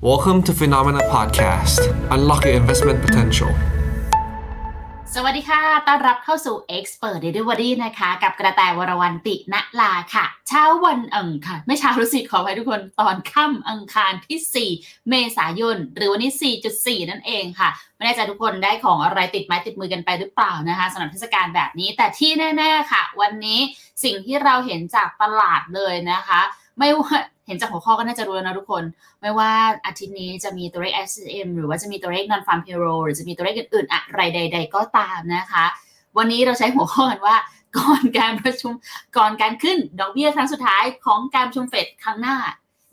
Welcome to Phenomena Podcast. Unlock your investment potential. สวัสดีค่ะ ต้อนรับเข้าสู่ Expert Delivery นะคะ กับกระแตวรวันติณลาค่ะ เช้าวันอังคารไม่เช้ารู้สิขอให้ทุกคนตอนค่ำอังคารที่ 4 เมษายน หรือวันนี้ 4.4 นั่นเองค่ะ ไม่แน่ใจทุกคนได้ของอะไรติดไม้ติดมือกันไปหรือเปล่านะคะสำหรับเทศกาลแบบนี้ แต่ที่แน่ ๆ ค่ะ วันนี้สิ่งที่เราเห็นจากตลาดเลยนะคะ ไม่ว่า เห็นจากหัวข้อก็น่าจะรู้แล้วนะทุกคน ไม่ว่าอาทิตย์นี้จะมีตัวเลข SCM หรือว่าจะมีตัวเลข non farm payroll หรือจะมีตัวเลขอื่นๆ อะไรใด ๆ ก็ตามนะคะ วันนี้เราใช้หัวข้อกันว่าก่อนการประชุมก่อนการขึ้นดอกเบี้ยครั้งสุดท้ายของการประชุมเฟดครั้งหน้า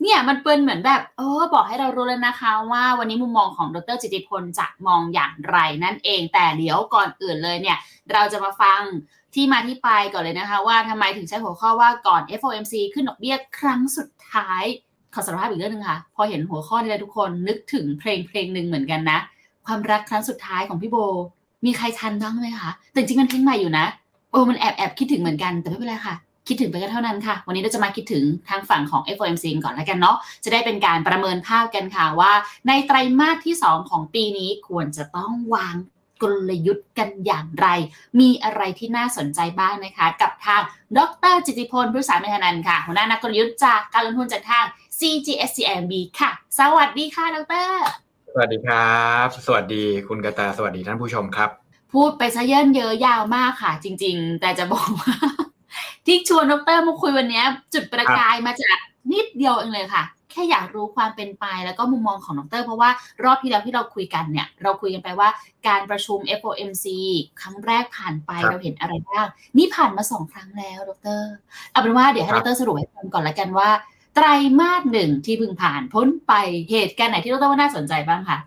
เนี่ยมันเป็นเหมือนแบบเออบอกให้เรารู้แล้วนะคะว่าวันนี้มุมมองของดรจิติพลจะมองอย่างไรนั่นเองแต่เดี๋ยวก่อนอื่นเลยเนี่ย เราจะมาฟัง ที่มาที่ไปก่อนเลยนะคะ ว่าทำไมถึงใช้หัวข้อว่าก่อน FOMC ขึ้นดอกเบี้ยครั้งสุดท้ายขอสารภาพอีกเรื่องหนึงค่ะ พอเห็นหัวข้อนี้แล้วทุกคนนึกถึงเพลงเพลงหนึ่งเหมือนกันนะ ความรักครั้งสุดท้ายของพี่โบ มีใครทันบ้างไหมคะแต่จริงมันเพลงใหม่อยู่นะโอ้มันแอบแอบคิดถึงเหมือนกันแต่ไม่เป็นไรค่ะ คิดถึงไปก็เท่านั้นค่ะ วันนี้เราจะมาคิดถึงทางฝั่งของ FOMC ก่อนแล้วกันเนาะจะได้เป็นการประเมินภาพกันค่ะว่า ในไตรมาสที่ 2 ของปีนี้ควรจะต้องวาง กลยุทธ์กันอย่างไร มีอะไรที่น่าสนใจบ้างนะคะ กับทางดรจิติพลพุทธสารเมธานันท์ค่ะ หัวหน้านักกลยุทธ์จากการลงทุนจากทาง CGSCMB ค่ะ สวัสดีค่ะดร สวัสดีครับ สวัสดีคุณกระแตสวัสดีท่านผู้ชมครับ พูดไปซะเยินเยอะยาวมากค่ะ จริง ๆ แต่จะบอกว่าที่ชวนดรมาคุยวันนี้จุดประกายมาจากนิดเดียวเองเลยค่ะแค่อยากรู้ความเป็นไปแล้วก็มุมมองของดร เพราะว่ารอบที่แล้วที่เราคุยกันเนี่ย เราคุยกันไปว่าการประชุม FOMC ครั้งแรกผ่านไปครับเราเห็นอะไรบ้าง นี่ผ่านมาสองครั้งแล้วดร เอาเป็นว่าเดี๋ยวให้คดรับรสรุปให้ฟังก่อนละกันว่า ไตรมาสหนึ่งที่เพิ่งผ่านพ้นไปเหตุการณ์ไหนที่ดรว่าน่าสนใจบ้างคะ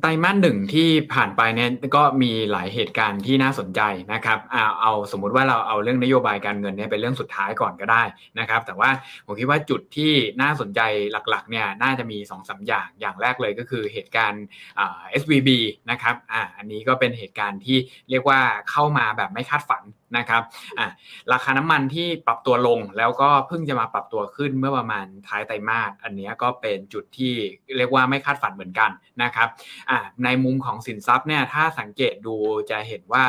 ไตรมาสหนึ่งที่ผ่านไปเนี่ยก็มีหลายเหตุการณ์ที่น่าสนใจนะครับเอาเอาสมมุติว่าเราเอาเรื่องนโยบายการเงินเนี่ยเป็นเรื่องสุดท้ายก่อนก็ได้นะครับ แต่ว่าผมคิดว่าจุดที่น่าสนใจหลักๆเนี่ยน่าจะมี2อสาอย่างอย่างแรกเลยก็คือเหตุการณ์อ่า SVB นะครับอ่าอันนี้ก็เป็นเหตุการณ์ที่เรียกว่าเข้ามาแบบไม่คาดฝันนะครับอ่าราคาน้ำมันที่ปรับตัวลงแล้วก็เพิ่งจะมาปรับตัวขึ้นเมื่อประมาณท้ายไตรมาสอันนี้ก็เป็นจุดที่เรียกว่าไม่คาดฝันเหมือนกันนะครับอ่าในมุมของสินทรัพย์เนี่ยถ้าสังเกตดูจะเห็นว่า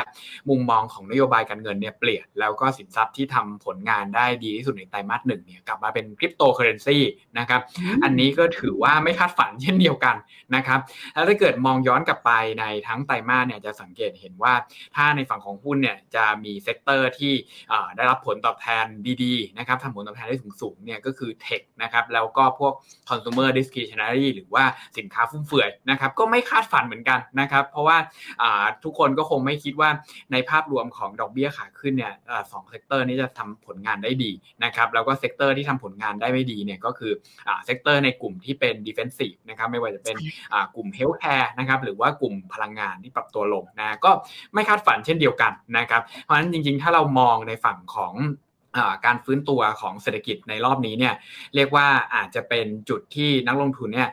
มุมมองของนโยบายการเงินเนี่ยเปลี่ยน แล้วก็สินทรัพย์ที่ทำผลงานได้ดีที่สุดในไตรมาสหนึ่งเนี่ยกลับมาเป็นคริปโตเคอเรนซีนะครับอันนี้ก็ถือว่าไม่คาดฝันเช่นเดียวกันนะครับแล้วถ้าเกิดมองย้อนกลับไปในทั้งไตรมาสเนี่ยจะสังเกตเห็นว่าถ้าในฝั่งของหุ้นเนี่ยจะมี sector ที่อ่าได้รับผลตอบแทนดีๆนะครับทำผลตอบแทนได้สูงๆเนี่ยก็คือ tech นะครับแล้วก็พวก consumer discretionary หรือว่าสินค้าฟุ่มเฟือยนะครับก็ไม่คาดฝันเหมือนกันนะครับเพราะว่าอ่าทุกคนก็คงไม่คิดว่าในภาพรวมของดอกเบี้ยขาขึ้นเนี่ยอ่าสอง sector นี้จะทำผลงานได้ดีนะครับแล้วก็ sector ที่ทำผลงานได้ไม่ดีเนี่ยก็คืออ่า sector ในกลุ่มที่เป็น defensive นะครับไม่ว่าจะเป็นอ่ากลุ่ม healthcare นะครับหรือว่ากลุ่มพลังงานที่ปรับตัวลงนะก็ไม่คาดฝันเช่นเดียวกันนะครับเพราะฉะนั้นจจริง ๆ ถ้าเรามองในฝั่งของ การฟื้นตัวของเศรษฐกิจในรอบนี้เนี่ยเรียกว่าอาจจะเป็นจุดที่นักลงทุนเนี่ย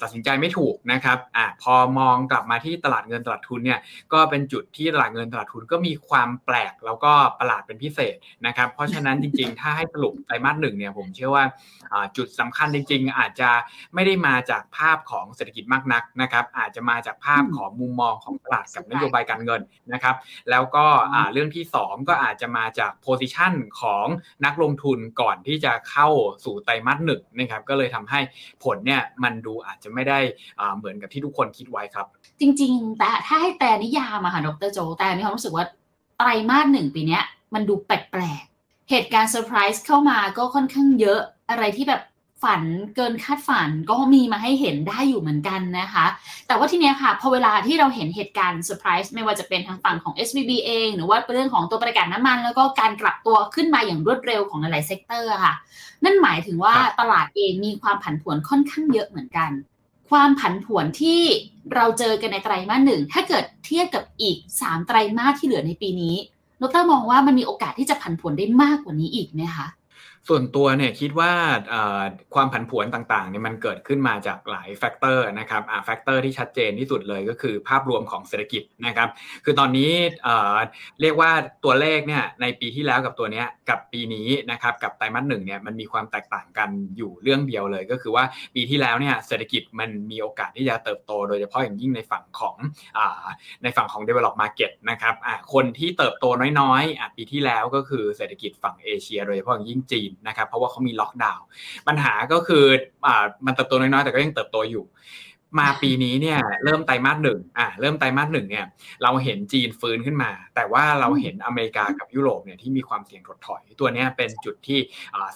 ตัดสินใจไม่ถูกนะครับอพอมองกลับมาที่ตลาดเงินตลาดทุนเนี่ยก็เป็นจุดที่ตลาดเงินตลาดทุนก็มีความแปลกแล้วก็ประหลาดเป็นพิเศษนะครับเพราะฉะนั้นจริงๆ ถ้าให้สรุปไตรมาสหนึ่งเนี่ยผมเชื่อว่าจุดสำคัญจริง ๆ อาจจะไม่ได้มาจากภาพของเศรษฐกิจมากนักนะครับอาจจะมาจากภาพของมุมมองของตลาดกับนโยบายการเงินนะครับแล้วก็เรื่องที่ 2 ก็อาจจะมาจากโพซิชันของนักลงทุนก่อนที่จะเข้าสู่ไตรมาสหนึ่งนะครับก็เลยทำให้ผลเนี่ยมันดูอาจจะไม่ได้เหมือนกับที่ทุกคนคิดไว้ครับ จริง ๆ แต่ถ้าให้แต่นิยามอะค่ะดรโจ แต่มีความรู้สึกว่าไตรมาสหนึ่งปีนี้มันดูแปลกๆ เหตุการณ์เซอร์ไพรส์เข้ามาก็ค่อนข้างเยอะอะไรที่แบบ ฝันเกินคาดฝันก็มีมาให้เห็นได้อยู่เหมือนกันนะคะ แต่ว่าทีเนี้ยค่ะ พอเวลาที่เราเห็นเหตุการณ์เซอร์ไพรส์ไม่ว่าจะเป็นทางฝั่งของ SVB เอง หรือว่าเป็นเรื่องของตัวประกาศน้ำมัน แล้วก็การกลับตัวขึ้นมาอย่างรวดเร็วของหลายๆ sector ค่ะ นั่นหมายถึงว่าครับตลาดเองมีความผันผวนค่อนข้างเยอะเหมือนกัน ความผันผวนที่เราเจอกันในไตรมาสหนึ่งถ้าเกิดเทียบกับอีก 3 ไตรมาสที่เหลือในปีนี้ดรมองว่ามันมีโอกาสที่จะผันผวนได้มากกว่านี้อีกไหมคะ ส่วนตัวเนี่ยคิดว่าความผันผวนต่างๆเนี่ยมันเกิดขึ้นมาจากหลาย factor นะครับ factor ที่ชัดเจนที่สุดเลยก็คือภาพรวมของเศรษฐกิจนะครับคือตอนนี้เรียกว่าตัวเลขเนี่ยในปีที่แล้วกับตัวเนี้ยกับปีนี้นะครับกับไตรมาสหนึ่งเนี่ยมันมีความแตกต่างกันอยู่เรื่องเดียวเลย ก็คือว่าปีที่แล้วเนี่ยเศรษฐกิจมันมีโอกาสที่จะเติบโต โดยเฉพาะอย่างยิ่งในฝั่งของในฝั่งของ develop market นะครับคนที่เติบโตน้อยๆปีที่แล้วก็คือเศรษฐกิจฝั่งเอเชีย โดยเฉพาะอย่างยิ่งจีนนะครับเพราะว่าเขามีล็อกดาวน์ปัญหาก็คืออ่ามันเติบโตน้อยๆแต่ก็ยังเติบโตอยู่ มาปีนี้เนี่ยเริ่มไตรมาสหนึ่งอ่าเริ่มไตรมาสหนึ่งเนี่ยเราเห็นจีนฟื้นขึ้นมา แต่ว่าเราเห็นอเมริกากับยุโรปเนี่ยที่มีความเสี่ยงถดถอย ตัวนี้เป็นจุดที่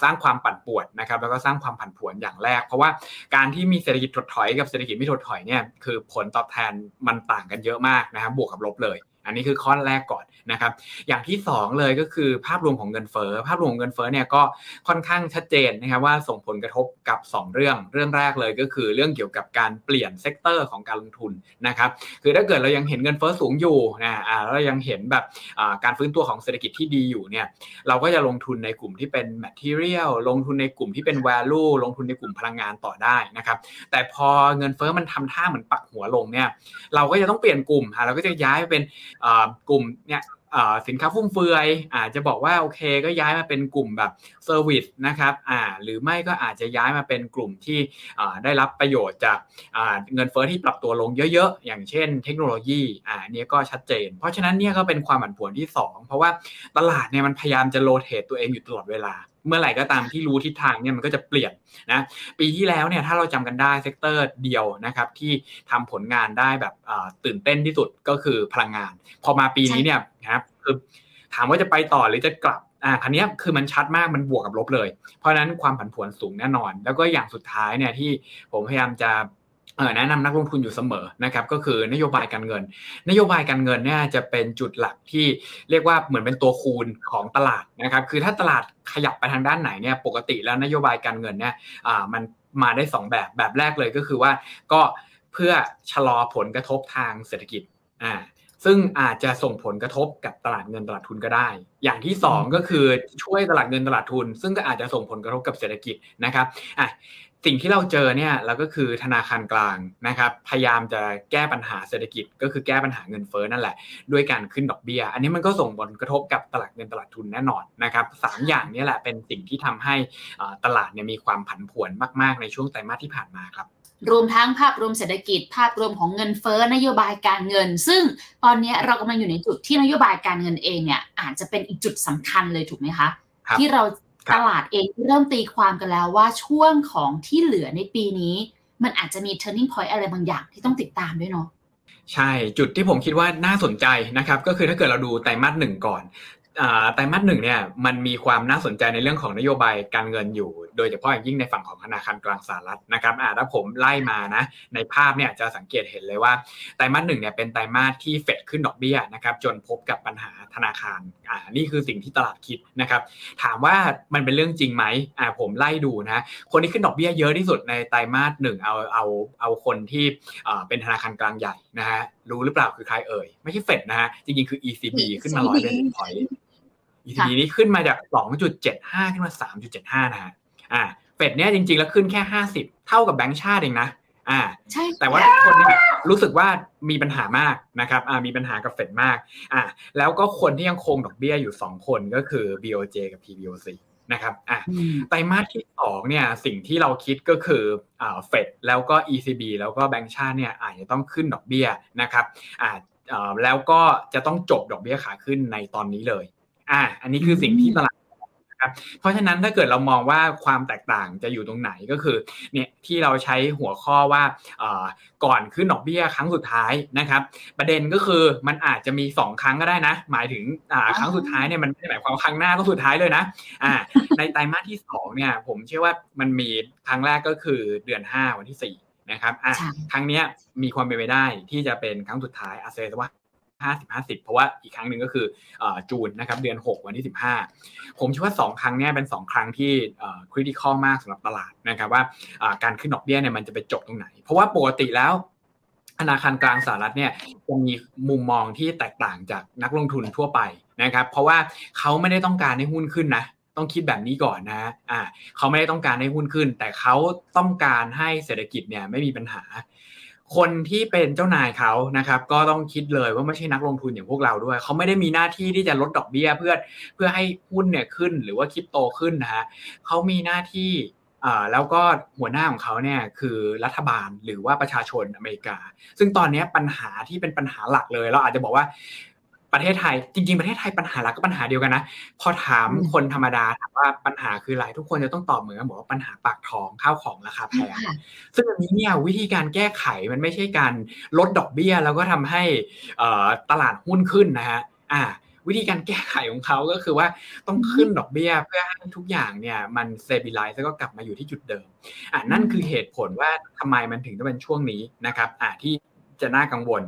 สร้างความปั่นป่วนนะครับแล้วก็สร้างความผันผวนอย่างแรก เพราะว่าการที่มีเศรษฐกิจถดถอยกับเศรษฐกิจไม่ถดถอยเนี่ยคือผลตอบแทนมันต่างกันเยอะมากนะครับบวกกับลบเลย อันนี้คือข้อแรกก่อนนะครับ อย่างที่ 2 เลยก็คือภาพรวมของเงินเฟ้อภาพรวมเงินเฟ้อเนี่ยก็ค่อนข้างชัดเจนนะครับว่าส่งผลกระทบกับ 2 เรื่อง เรื่องแรกเลยก็คือเรื่องเกี่ยวกับการเปลี่ยน sector ของการลงทุนนะครับคือถ้าเกิดเรายังเห็นเงินเฟ้อสูงอยู่นะอ่าแล้วยังเห็นแบบการฟื้นตัวของเศรษฐกิจที่ดีอยู่เนี่ยเราก็จะลงทุนในกลุ่มที่เป็น material ลงทุนในกลุ่มที่เป็น value ลงทุนในกลุ่มพลังงานต่อได้นะครับแต่พอเงินเฟ้อมันทำท่าเหมือนปักหัวลงเนี่ยเราก็จะต้องเปลี่ยนกลุ่มเราก็จะย้ายเป็นกลุ่มเนี่ยสินค้าฟุ่มเฟือยอาจจะบอกว่าโอเคก็ย้ายมาเป็นกลุ่มแบบเซอร์วิสนะครับหรือไม่ก็อาจจะย้ายมาเป็นกลุ่มที่ได้รับประโยชน์จากเงินเฟอ้อที่ปรับตัวลงเยอะๆ อย่างเช่นเทคโนโลยีอ่านี้ก็ชัดเจน เพราะฉะนั้นเนี่ยก็เป็นความผันผวนที่ 2 เพราะว่าตลาดเนี่ยมันพยายามจะ rotate ตัวเองอยู่ตลอดเวลา เมื่อไหร่ก็ตามที่รู้ทิศทางเนี่ยมันก็จะเปลี่ยนนะปีที่แล้วเนี่ยถ้าเราจำกันได้ sector เดียวนะครับที่ทำผลงานได้แบบตื่นเต้นที่สุดก็คือพลังงาน พอมาปีนี้เนี่ยนะครับคือถามว่าจะไปต่อหรือจะกลับอ่าอันนี้คือมันชัดมากมันบวกกับลบเลย เพราะนั้นความผันผวนสูงแน่นอน แล้วก็อย่างสุดท้ายเนี่ยที่ผมพยายามจะ แนะนำนักลงทุนอยู่เสมอนะครับก็คือนโยบายการเงิน นโยบายการเงินเนี่ยจะเป็นจุดหลักที่เรียกว่าเหมือนเป็นตัวคูณของตลาดนะครับคือถ้าตลาดขยับไปทางด้านไหนเนี่ยปกติแล้วนโยบายการเงินเนี่ยมันมาได้ 2 แบบแบบแรกเลยก็คือว่าก็เพื่อชะลอผลกระทบทางเศรษฐกิจอ่าซึ่งอาจจะส่งผลกระทบกับตลาดเงินตลาดทุนก็ได้ อย่างที่ 2 ก็คือช่วยตลาดเงินตลาดทุน ซึ่งก็อาจจะส่งผลกระทบกับเศรษฐกิจนะครับอะ สิ่งที่เราเจอเนี่ยเราก็คือธนาคารกลางนะครับพยายามจะแก้ปัญหาเศรษฐกิจ ก็คือแก้ปัญหาเงินเฟ้อนั่นแหละ ด้วยการขึ้นดอกเบี้ย อันนี้มันก็ส่งผลกระทบกับตลาดเงินตลาดทุนแน่นอนนะครับสามอย่างนี้แหละเป็นสิ่งที่ทำให้ตลาดเนี่ยมีความผันผวนมาก ๆ ในช่วงไตรมาสที่ผ่านมาครับรวมทั้งภาพรวมเศรษฐกิจ ภาพรวมของเงินเฟ้อนโยบายการเงิน ซึ่งตอนนี้เรากำลังอยู่ในจุดที่นโยบายการเงินเองเนี่ยอาจจะเป็นอีกจุดสำคัญเลยถูกไหมคะที่เรา ตลาดเองเริ่มตีความกันแล้วว่าช่วงของที่เหลือในปีนี้ มันอาจจะมี turning point อะไรบางอย่างที่ต้องติดตามด้วยเนาะใช่จุดที่ผมคิดว่าน่าสนใจนะครับ ก็คือถ้าเกิดเราดูไตรมาสหนึ่งก่อนไตรมาสหนึ่งเนี่ยมันมีความน่าสนใจในเรื่องของนโยบายการเงินอยู่ โดยเฉพาะอย่างยิ่งในฝั่งของธนาคารกลางสหรัฐนะครับอ่าถ้าผมไล่มานะในภาพเนี่ยจะสังเกตเห็นเลยว่าไตรมาสหนึ่งเนี่ยเป็นไตรมาสที่เฟดขึ้นดอกเบี้ยนะครับจนพบกับปัญหาธนาคารอ่านี่คือสิ่งที่ตลาดคิดนะครับถามว่ามันเป็นเรื่องจริงไหมอ่าผมไล่ดูนะคนที่ขึ้นดอกเบี้ยเยอะที่สุดในไตรมาสหนึ่งเอาเอาเอาคนที่อ่าเป็นธนาคารกลางใหญ่นะฮะรู้หรือเปล่าคือใครเอ่ยไม่ใช่เฟดนะฮะจริงๆคือ ECB ขึ้นมาร้อยเบสิสพอยต์ ECB นี้ขึ้นมาจาก 2.75 ขึ้นมา 3.75 นะฮะ อ่าเฟดเนี้ยจริงๆแล้วขึ้นแค่50เท่ากับแบงก์ชาติเองนะอ่าใช่แต่ว่าคนเนี่ยรู้สึกว่ามีปัญหามากนะครับอ่ามีปัญหากับเฟดมากอ่าแล้วก็คนที่ยังคงดอกเบี้ยอยู่ 2 คนก็คือ BOJ กับ PBOC นะครับอ่าไตรมาสที่2เนี่ยสิ่งที่เราคิดก็คืออ่าเฟดแล้วก็ ECB แล้วก็แบงก์ชาติเนี่ยอาจจะต้องขึ้นดอกเบี้ยนะครับอ่าแล้วก็จะต้องจบดอกเบี้ยขาขึ้นในตอนนี้เลยอ่าอันนี้คือสิ่งที่ตลาด ครับเพราะฉะนั้นถ้าเกิดเรามองว่าความแตกต่างจะอยู่ตรงไหนก็คือเนี่ยที่เราใช้หัวข้อว่าก่อนขึ้นดอกเบี้ยครั้งสุดท้ายนะครับ ประเด็นก็คือมันอาจจะมี 2 ครั้งก็ได้นะ หมายถึงครั้งสุดท้ายเนี่ยมันไม่ได้หมายความครั้งหน้าก็สุดท้ายเลยนะอ่าในไตรมาสที่2เนี่ยผมเชื่อว่ามันมีครั้งแรกก็คือเดือน 5 วันที่4นะครับอะครั้งนี้มีความเป็นไปได้ที่จะเป็นครั้งสุดท้ายอาเซว่า 50 50 เพราะว่าอีกครั้งหนึ่งก็คือจูนนะครับเดือน 6 วันที่ 15 ผมคิดว่า 2 ครั้งนี้เป็น 2 ครั้งที่คริติคอลมากสำหรับตลาดนะครับว่าการขึ้นดอกเบี้ยเนี่ยมันจะไปจบตรงไหน เพราะว่าปกติแล้วธนาคารกลางสหรัฐเนี่ยจะมีมุมมองที่แตกต่างจากนักลงทุนทั่วไปนะครับ เพราะว่าเขาไม่ได้ต้องการให้หุ้นขึ้นนะต้องคิดแบบนี้ก่อนนะอ่าเขาไม่ได้ต้องการให้หุ้นขึ้น แต่เขาต้องการให้เศรษฐกิจเนี่ยไม่มีปัญหา คนที่เป็นเจ้านายเขานะครับ ก็ต้องคิดเลยว่าไม่ใช่นักลงทุนอย่างพวกเราด้วย เขาไม่ได้มีหน้าที่ที่จะลดดอกเบี้ยเพื่อเพื่อให้หุ้นเนี่ยขึ้นหรือว่าคริปโตขึ้นนะฮะเขามีหน้าที่แล้วก็หัวหน้าของเขาเนี่ยคือรัฐบาลหรือว่าประชาชนอเมริกา ซึ่งตอนนี้ปัญหาที่เป็นปัญหาหลักเลย เราอาจจะบอกว่า ประเทศไทย จริง ๆ ประเทศไทยปัญหาหลักก็ปัญหาเดียวกันนะ พอถามคนธรรมดาถามว่าปัญหาคืออะไรทุกคนจะต้องตอบเหมือนกันบอกว่าปัญหาปากท้องข้าวของราคาแพงซึ่งอันนี้เนี่ยวิธีการแก้ไขมันไม่ใช่การลดดอกเบี้ย แล้วก็ทำให้ตลาดหุ้นขึ้นนะฮะอ่าวิธีการแก้ไขของเขาก็คือว่าต้องขึ้นดอกเบี้ย เพื่อให้ทุกอย่างเนี่ยมันเซบิลไลซ์แล้วก็กลับมาอยู่ที่จุดเดิมอ่านั่นคือเหตุผลว่าทำไมมันถึงต้องเป็นช่วงนี้นะครับอ่าที่ จะน่ากังวล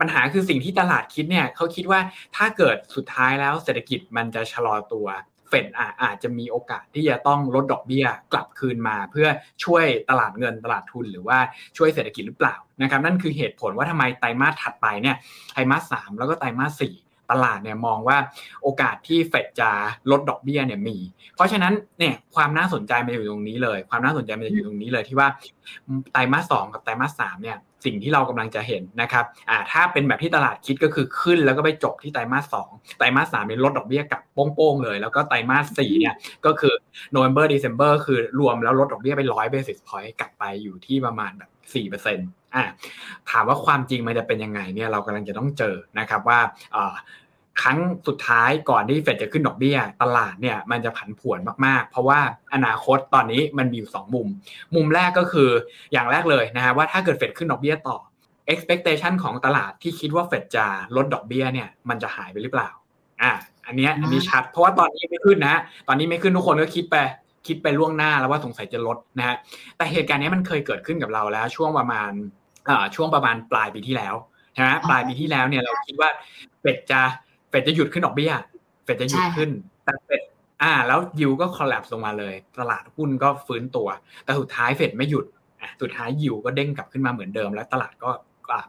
ปัญหาคือสิ่งที่ตลาดคิดเนี่ยเขาคิดว่าถ้าเกิดสุดท้ายแล้วเศรษฐกิจมันจะชะลอตัวเฟดอาจจะมีโอกาสที่จะต้องลดดอกเบี้ยกลับคืนมา เพื่อช่วยตลาดเงินตลาดทุนหรือว่าช่วยเศรษฐกิจหรือเปล่านะครับนั่นคือเหตุผลว่าทำไมไตรมาสถัดไปเนี่ยไตรมาสสามแล้วก็ไตรมาสสี่ ตลาดเนี่ยมองว่าโอกาสที่เฟดจะลดดอกเบี้ยเนี่ยมี เพราะฉะนั้นเนี่ยความน่าสนใจมันอยู่ตรงนี้เลย ความน่าสนใจมันจะอยู่ตรงนี้เลยที่ว่าไตรมาสสองกับไตรมาสสามเนี่ยสิ่งที่เรากำลังจะเห็นนะครับอ่าถ้าเป็นแบบที่ตลาดคิดก็คือขึ้นแล้วก็ไปจบที่ไตรมาสสองไตรมาสสามเป็นลดดอกเบี้ยกับโป้งๆเลย แล้วก็ไตรมาสสี่เนี่ยก็คือ November December คือรวมแล้วลดดอกเบี้ยไปร้อยเบสิสพอยต์กลับไปอยู่ที่ประมาณแบบสี่เปอร์เซ็นต์ อ่าถามว่าความจริงมันจะเป็นยังไงเนี่ยเรากำลังจะต้องเจอนะครับว่าอ่าครั้งสุดท้ายก่อนที่เฟดจะขึ้นดอกเบี้ย ตลาดเนี่ยมันจะผันผวนมากๆ เพราะว่าอนาคตตอนนี้มันมีอยู่ 2 มุม มุมแรกก็คืออย่างแรกเลยนะฮะว่าถ้าเกิดเฟดขึ้นดอกเบี้ยต่อ expectation ของตลาดที่คิดว่าเฟดจะลดดอกเบี้ยเนี่ยมันจะหายไปหรือเปล่าอ่าอันนี้อันนี้ชัด เพราะว่าตอนนี้ไม่ขึ้นนะตอนนี้ไม่ขึ้นทุกคนก็คิดไปคิดไปล่วงหน้าแล้วว่าสงสัยจะลดนะฮะแต่เหตุการณ์นี้มันเคยเกิดขึ้นกับเราแล้วช่วงประมาณอ่า ช่วงประมาณปลายปีที่แล้วใช่ไหมปลายปีที่แล้วเนี่ยเราคิดว่าเฟดจะเฟดจะหยุดขึ้นดอกเบี้ยเฟดจะหยุดขึ้นแต่เฟดอ่า แล้วยิวก็คอลลัปลงมาเลย ตลาดหุ้นก็ฟื้นตัว แต่สุดท้ายเฟดไม่หยุดอะสุดท้ายยิวก็เด้งกลับขึ้นมาเหมือนเดิม แล้วตลาดก็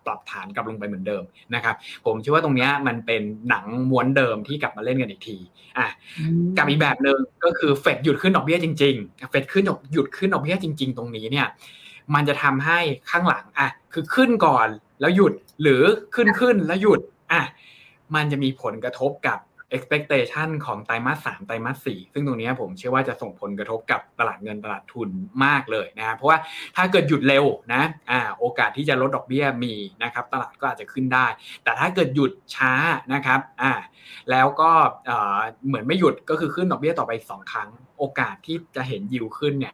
ปรับฐานกลับลงไปเหมือนเดิมนะครับผมเชื่อว่าตรงนี้มันเป็นหนังม้วนเดิมที่กลับมาเล่นกันอีกทีอะกับอีกแบบหนึ่งก็คือเฟดหยุดขึ้นดอกเบี้ยจริงๆเฟดขึ้นหยุดขึ้นดอกเบี้ยจริง ๆ ตรงนี้เนี่ย มันจะทำให้ข้างหลังอะคือขึ้นก่อนแล้วหยุดหรือขึ้นขึ้นแล้วหยุดอะมันจะมีผลกระทบกับ expectation ของไตรมาสสามไตรมาสสี่ซึ่งตรงนี้ผมเชื่อว่าจะส่งผลกระทบกับตลาดเงินตลาดทุนมากเลยนะเพราะว่าถ้าเกิดหยุดเร็วนะอ่าโอกาสที่จะลดดอกเบี้ยมีนะครับตลาดก็อาจจะขึ้นได้ แต่ถ้าเกิดหยุดช้านะครับอ่าแล้วก็เหมือนไม่หยุดก็คือขึ้นดอกเบี้ยต่อไปสองครั้ง โอกาสที่จะเห็นยิวขึ้นเนี่ย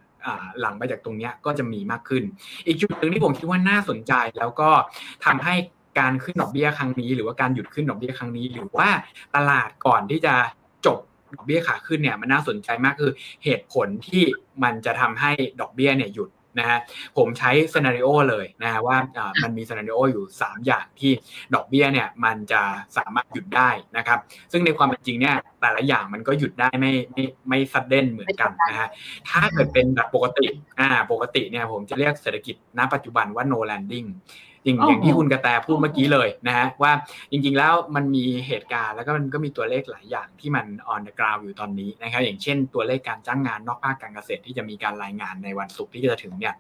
หลังไปจากตรงนี้ก็จะมีมากขึ้น อีกจุดหนึ่งที่ผมคิดว่าน่าสนใจแล้วก็ทำให้การขึ้นดอกเบี้ยครั้งนี้ หรือว่าการหยุดขึ้นดอกเบี้ยครั้งนี้ หรือว่าตลาดก่อนที่จะจบดอกเบี้ยขาขึ้นเนี่ยมันน่าสนใจมากคือเหตุผลที่มันจะทำให้ดอกเบี้ยเนี่ยหยุด นะฮะผมใช้ scenario เลยนะฮะว่ามันมี scenario อยู่ 3 อย่างที่ดอกเบี้ยเนี่ยมันจะสามารถหยุดได้นะครับ ซึ่งในความเป็นจริงเนี่ยแต่ละอย่างมันก็หยุดได้ไม่ไม่ไม่ sudden เหมือนกันนะฮะถ้าเกิดเป็นแบบปกติอ่าปกติเนี่ยผมจะเรียกเศรษฐกิจณปัจจุบันว่า no landing จริงอย่างที่คุณกระแตพูดเมื่อกี้เลยนะฮะว่าจริงๆแล้วมันมีเหตุการณ์แล้วก็มันก็มีตัวเลขหลายอย่างที่มัน on the ground อยู่ตอนนี้นะครับอย่างเช่นตัวเลขการจ้างงานนอกภาคการเกษตรที่จะมีการรายงานในวันศุกร์ที่จะถึงเนี่ย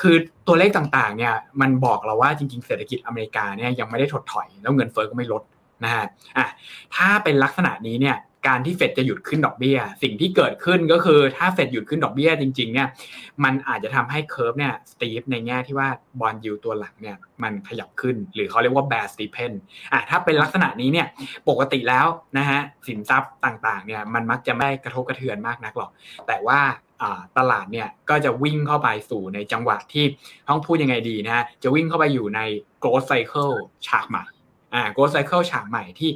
คือตัวเลขต่างๆเนี่ยมันบอกเราว่าจริง ๆ เศรษฐกิจอเมริกาเนี่ยยังไม่ได้ถดถอย แล้วเงินเฟ้อก็ไม่ลดนะฮะอะถ้าเป็นลักษณะนี้เนี่ย การที่เฟดจะหยุดขึ้นดอกเบี้ย สิ่งที่เกิดขึ้นก็คือถ้าเฟดหยุดขึ้นดอกเบี้ยจริงๆเนี่ยมันอาจจะทำให้ curve เนี่ย steep ในแง่ที่ว่าbond yield ตัวหลังเนี่ยมันขยับขึ้น หรือเขาเรียกว่า bear steepen อะถ้าเป็นลักษณะนี้เนี่ยปกติแล้วนะฮะสินทรัพย์ต่างๆเนี่ยมันมักจะไม่กระทบกระเทือนมากนักหรอก แต่ว่าตลาดเนี่ยก็จะวิ่งเข้าไปสู่ในจังหวะที่ต้องพูดยังไงดีนะฮะจะวิ่งเข้าไปอยู่ใน growth cycle ฉากใหม่อ่า growth cycle ฉากใหม่ที่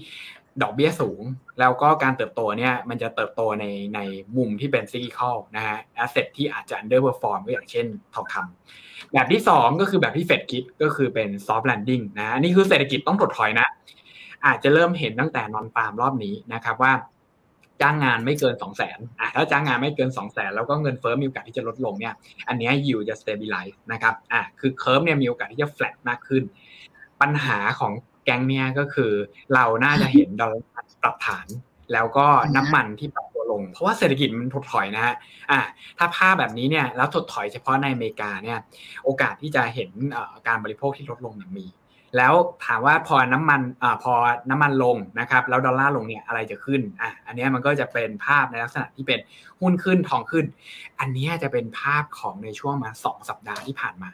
ดอกเบี้ยสูง แล้วก็การเติบโตเนี่ยมันจะเติบโตในในมุมที่เป็น cyclical นะฮะ asset ที่อาจจะ underperform ก็อย่างเช่นทองคำแบบที่ 2 ก็คือแบบที่เฟดคิดก็คือเป็น soft landing นะนนี้คือเศรษฐกิจต้องถดถอยนะ อาจจะเริ่มเห็นตั้งแต่ non-farm รอบนี้นะครับว่าจ้างงานไม่เกิน 2 0 0 0 0นอะถ้าจ้างงานไม่เกิน 2 0 0 0 0 0แล้วก็เงินเฟ้อมีโอกาสที่จะลดลงเนี่ย อันนี้ยิวจะ stabilize นะครับ อะคือ curve เนี่ยมีโอกาสที่จะ flat มากขึ้น ปัญหาของ แก๊งเนี่ยก็คือเราน่าจะเห็นดอลลาร์ปรับฐาน แล้วก็น้ำมันที่ปรับตัวลง เพราะว่าเศรษฐกิจมันถดถอยนะฮะอ่าถ้าภาพแบบนี้เนี่ยแล้วถดถอยเฉพาะในอเมริกาเนี่ยโอกาสที่จะเห็นการบริโภคที่ลดลงเนี่ยมีแล้วถามว่าพอน้ำมันอ่าพอน้ำมันลงนะครับแล้วดอลลาร์ลงเนี่ยอะไรจะขึ้นอะอันนี้มันก็จะเป็นภาพในลักษณะที่เป็นหุ้นขึ้นทองขึ้น อันนี้จะเป็นภาพของในช่วงมาสองสัปดาห์ที่ผ่านมา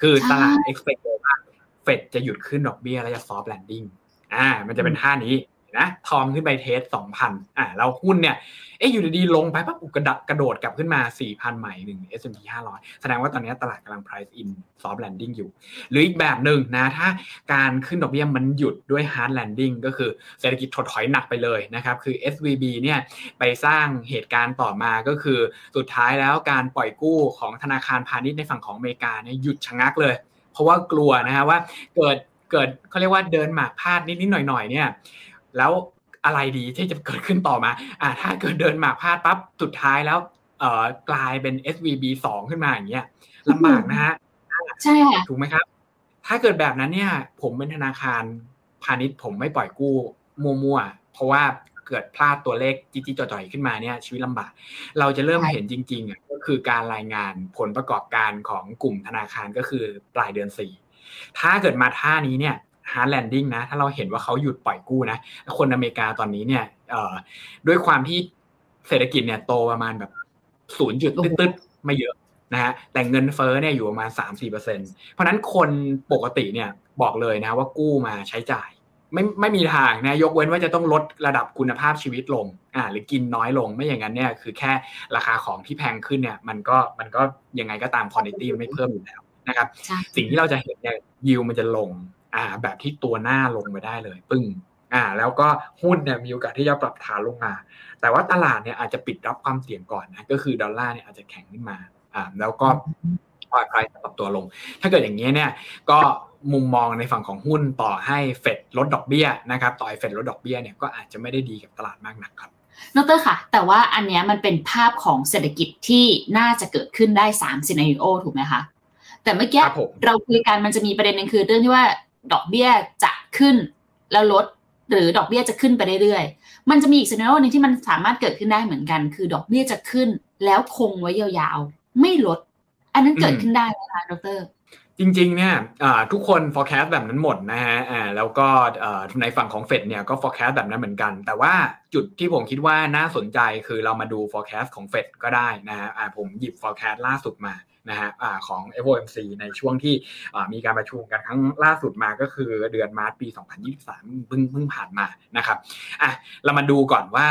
คือตลาด expect ว่า เฟดจะหยุดขึ้นดอกเบี้ย แล้วจะ soft landing อ่า มันจะเป็นท่านี้นะทองขึ้นไปเทสสองพันอ่าแล้วหุ้นเนี่ย เอ๊ะอยู่ดีๆลงไปปั๊บกระดกระโดดกลับขึ้นมาสี่พันใหม่หนึ่ง S&P 500 แสดงว่าตอนนี้ตลาดกำลัง price in soft landing อยู่ หรืออีกแบบหนึ่งนะ ถ้าการขึ้นดอกเบี้ยมันหยุดด้วย hard landing ก็คือเศรษฐกิจถดถอยหนักไปเลยนะครับ คือ SVB เนี่ยไปสร้างเหตุการณ์ต่อมาก็คือสุดท้ายแล้วการปล่อยกู้ของธนาคารพาณิชย์ในฝั่งของอเมริกาเนี่ยหยุดชะงักเลย เพราะว่ากลัวนะฮะว่าเกิดเกิดเขาเรียกว่าเดินหมากพลาดนิดๆหน่อยๆเนี่ยแล้วอะไรดีที่จะเกิดขึ้นต่อมาอ่าถ้าเกิดเดินหมากพลาดปั๊บสุดท้ายแล้วเอ่อกลายเป็น SVB สองขึ้นมาอย่างเงี้ยลำบากนะฮะใช่ค่ะถูกไหมครับ ถ้าเกิดแบบนั้นเนี่ย ผมเป็นธนาคารพาณิชย์ผมไม่ปล่อยกู้มั่วๆเพราะว่า เกิดพลาดตัวเลขจิๆจ่อยๆขึ้นมาเนี่ยชีวิตลำบาก เราจะเริ่มเห็นจริงๆอะก็คือการรายงานผลประกอบการของกลุ่มธนาคารก็คือปลายเดือนสี่ถ้าเกิดมาท่านี้เนี่ย hard landing นะถ้าเราเห็นว่าเขาหยุดปล่อยกู้นะคนอเมริกาตอนนี้เนี่ยด้วยความที่เศรษฐกิจเนี่ยโตประมาณแบบศูนย์จุดตึ๊ดๆไม่เยอะนะฮะแต่เงินเฟ้อเนี่ยอยู่ประมาณสามสี่เปอร์เซ็นเพราะนั้นคนปกติเนี่ยบอกเลยนะว่ากู้มาใช้จ่าย ไม่ไม่มีทางนะยกเว้นว่าจะต้องลดระดับคุณภาพชีวิตลงอ่าหรือกินน้อยลงไม่อย่างนั้นเนี่ยคือแค่ราคาของที่แพงขึ้นเนี่ยมันก็มันก็ยังไงก็ตามคุณภาพไม่เพิ่มอยู่แล้วนะครับ สิ่งที่เราจะเห็นเนี่ยยิวมันจะลงอ่าแบบที่ตัวหน้าลงไปได้เลย ปึ้งอ่าแล้วก็หุ้นเนี่ยมีโอกาสที่จะปรับฐานลงมา แต่ว่าตลาดเนี่ยอาจจะปิดรับความเสี่ยงก่อนนะก็คือดอลลาร์เนี่ยอาจจะแข็งขึ้นมาอ่าแล้วก็ปล่อยไพรปรับตัวลง ถ้าเกิดอย่างนี้เนี่ยก็ มุมมองในฝั่งของหุ้นต่อให้เฟดลดดอกเบี้ยนะครับต่อให้เฟดลดดอกเบี้ยเนี่ยก็อาจจะไม่ได้ดีกับตลาดมากนักครับดอกเตอร์ค่ะ แต่ว่าอันนี้มันเป็นภาพของเศรษฐกิจที่น่าจะเกิดขึ้นได้3 scenario ถูกไหมคะ แต่เมื่อกี้เราคุยกันมันจะมีประเด็นหนึ่งคือเรื่องที่ว่าดอกเบี้ยจะขึ้นแล้วลดหรือดอกเบี้ยจะขึ้นไปเรื่อยๆ มันจะมีอีก scenario นึงที่มันสามารถเกิดขึ้นได้เหมือนกัน คือดอกเบี้ยจะขึ้นแล้วคงไว้ยาวๆ ไม่ลด อันนั้นเกิดขึ้นได้ไหมคะดร จริงๆเนี่ยทุกคน forecast แบบนั้นหมดนะฮะแล้วก็ในฝั่งของเฟดเนี่ยก็ forecast แบบนั้นเหมือนกัน แต่ว่าจุดที่ผมคิดว่าน่าสนใจคือเรามาดู forecast ของเฟดก็ได้นะฮะผมหยิบ forecast ล่าสุดมา นะฮะของ FOMC ในช่วงที่มีการประชุมกันครั้งล่าสุดมาก็คือเดือนมาร์ปี 2023เพิ่งเพิ่งผ่านมานะครับอะเรามาดูก่อนว่า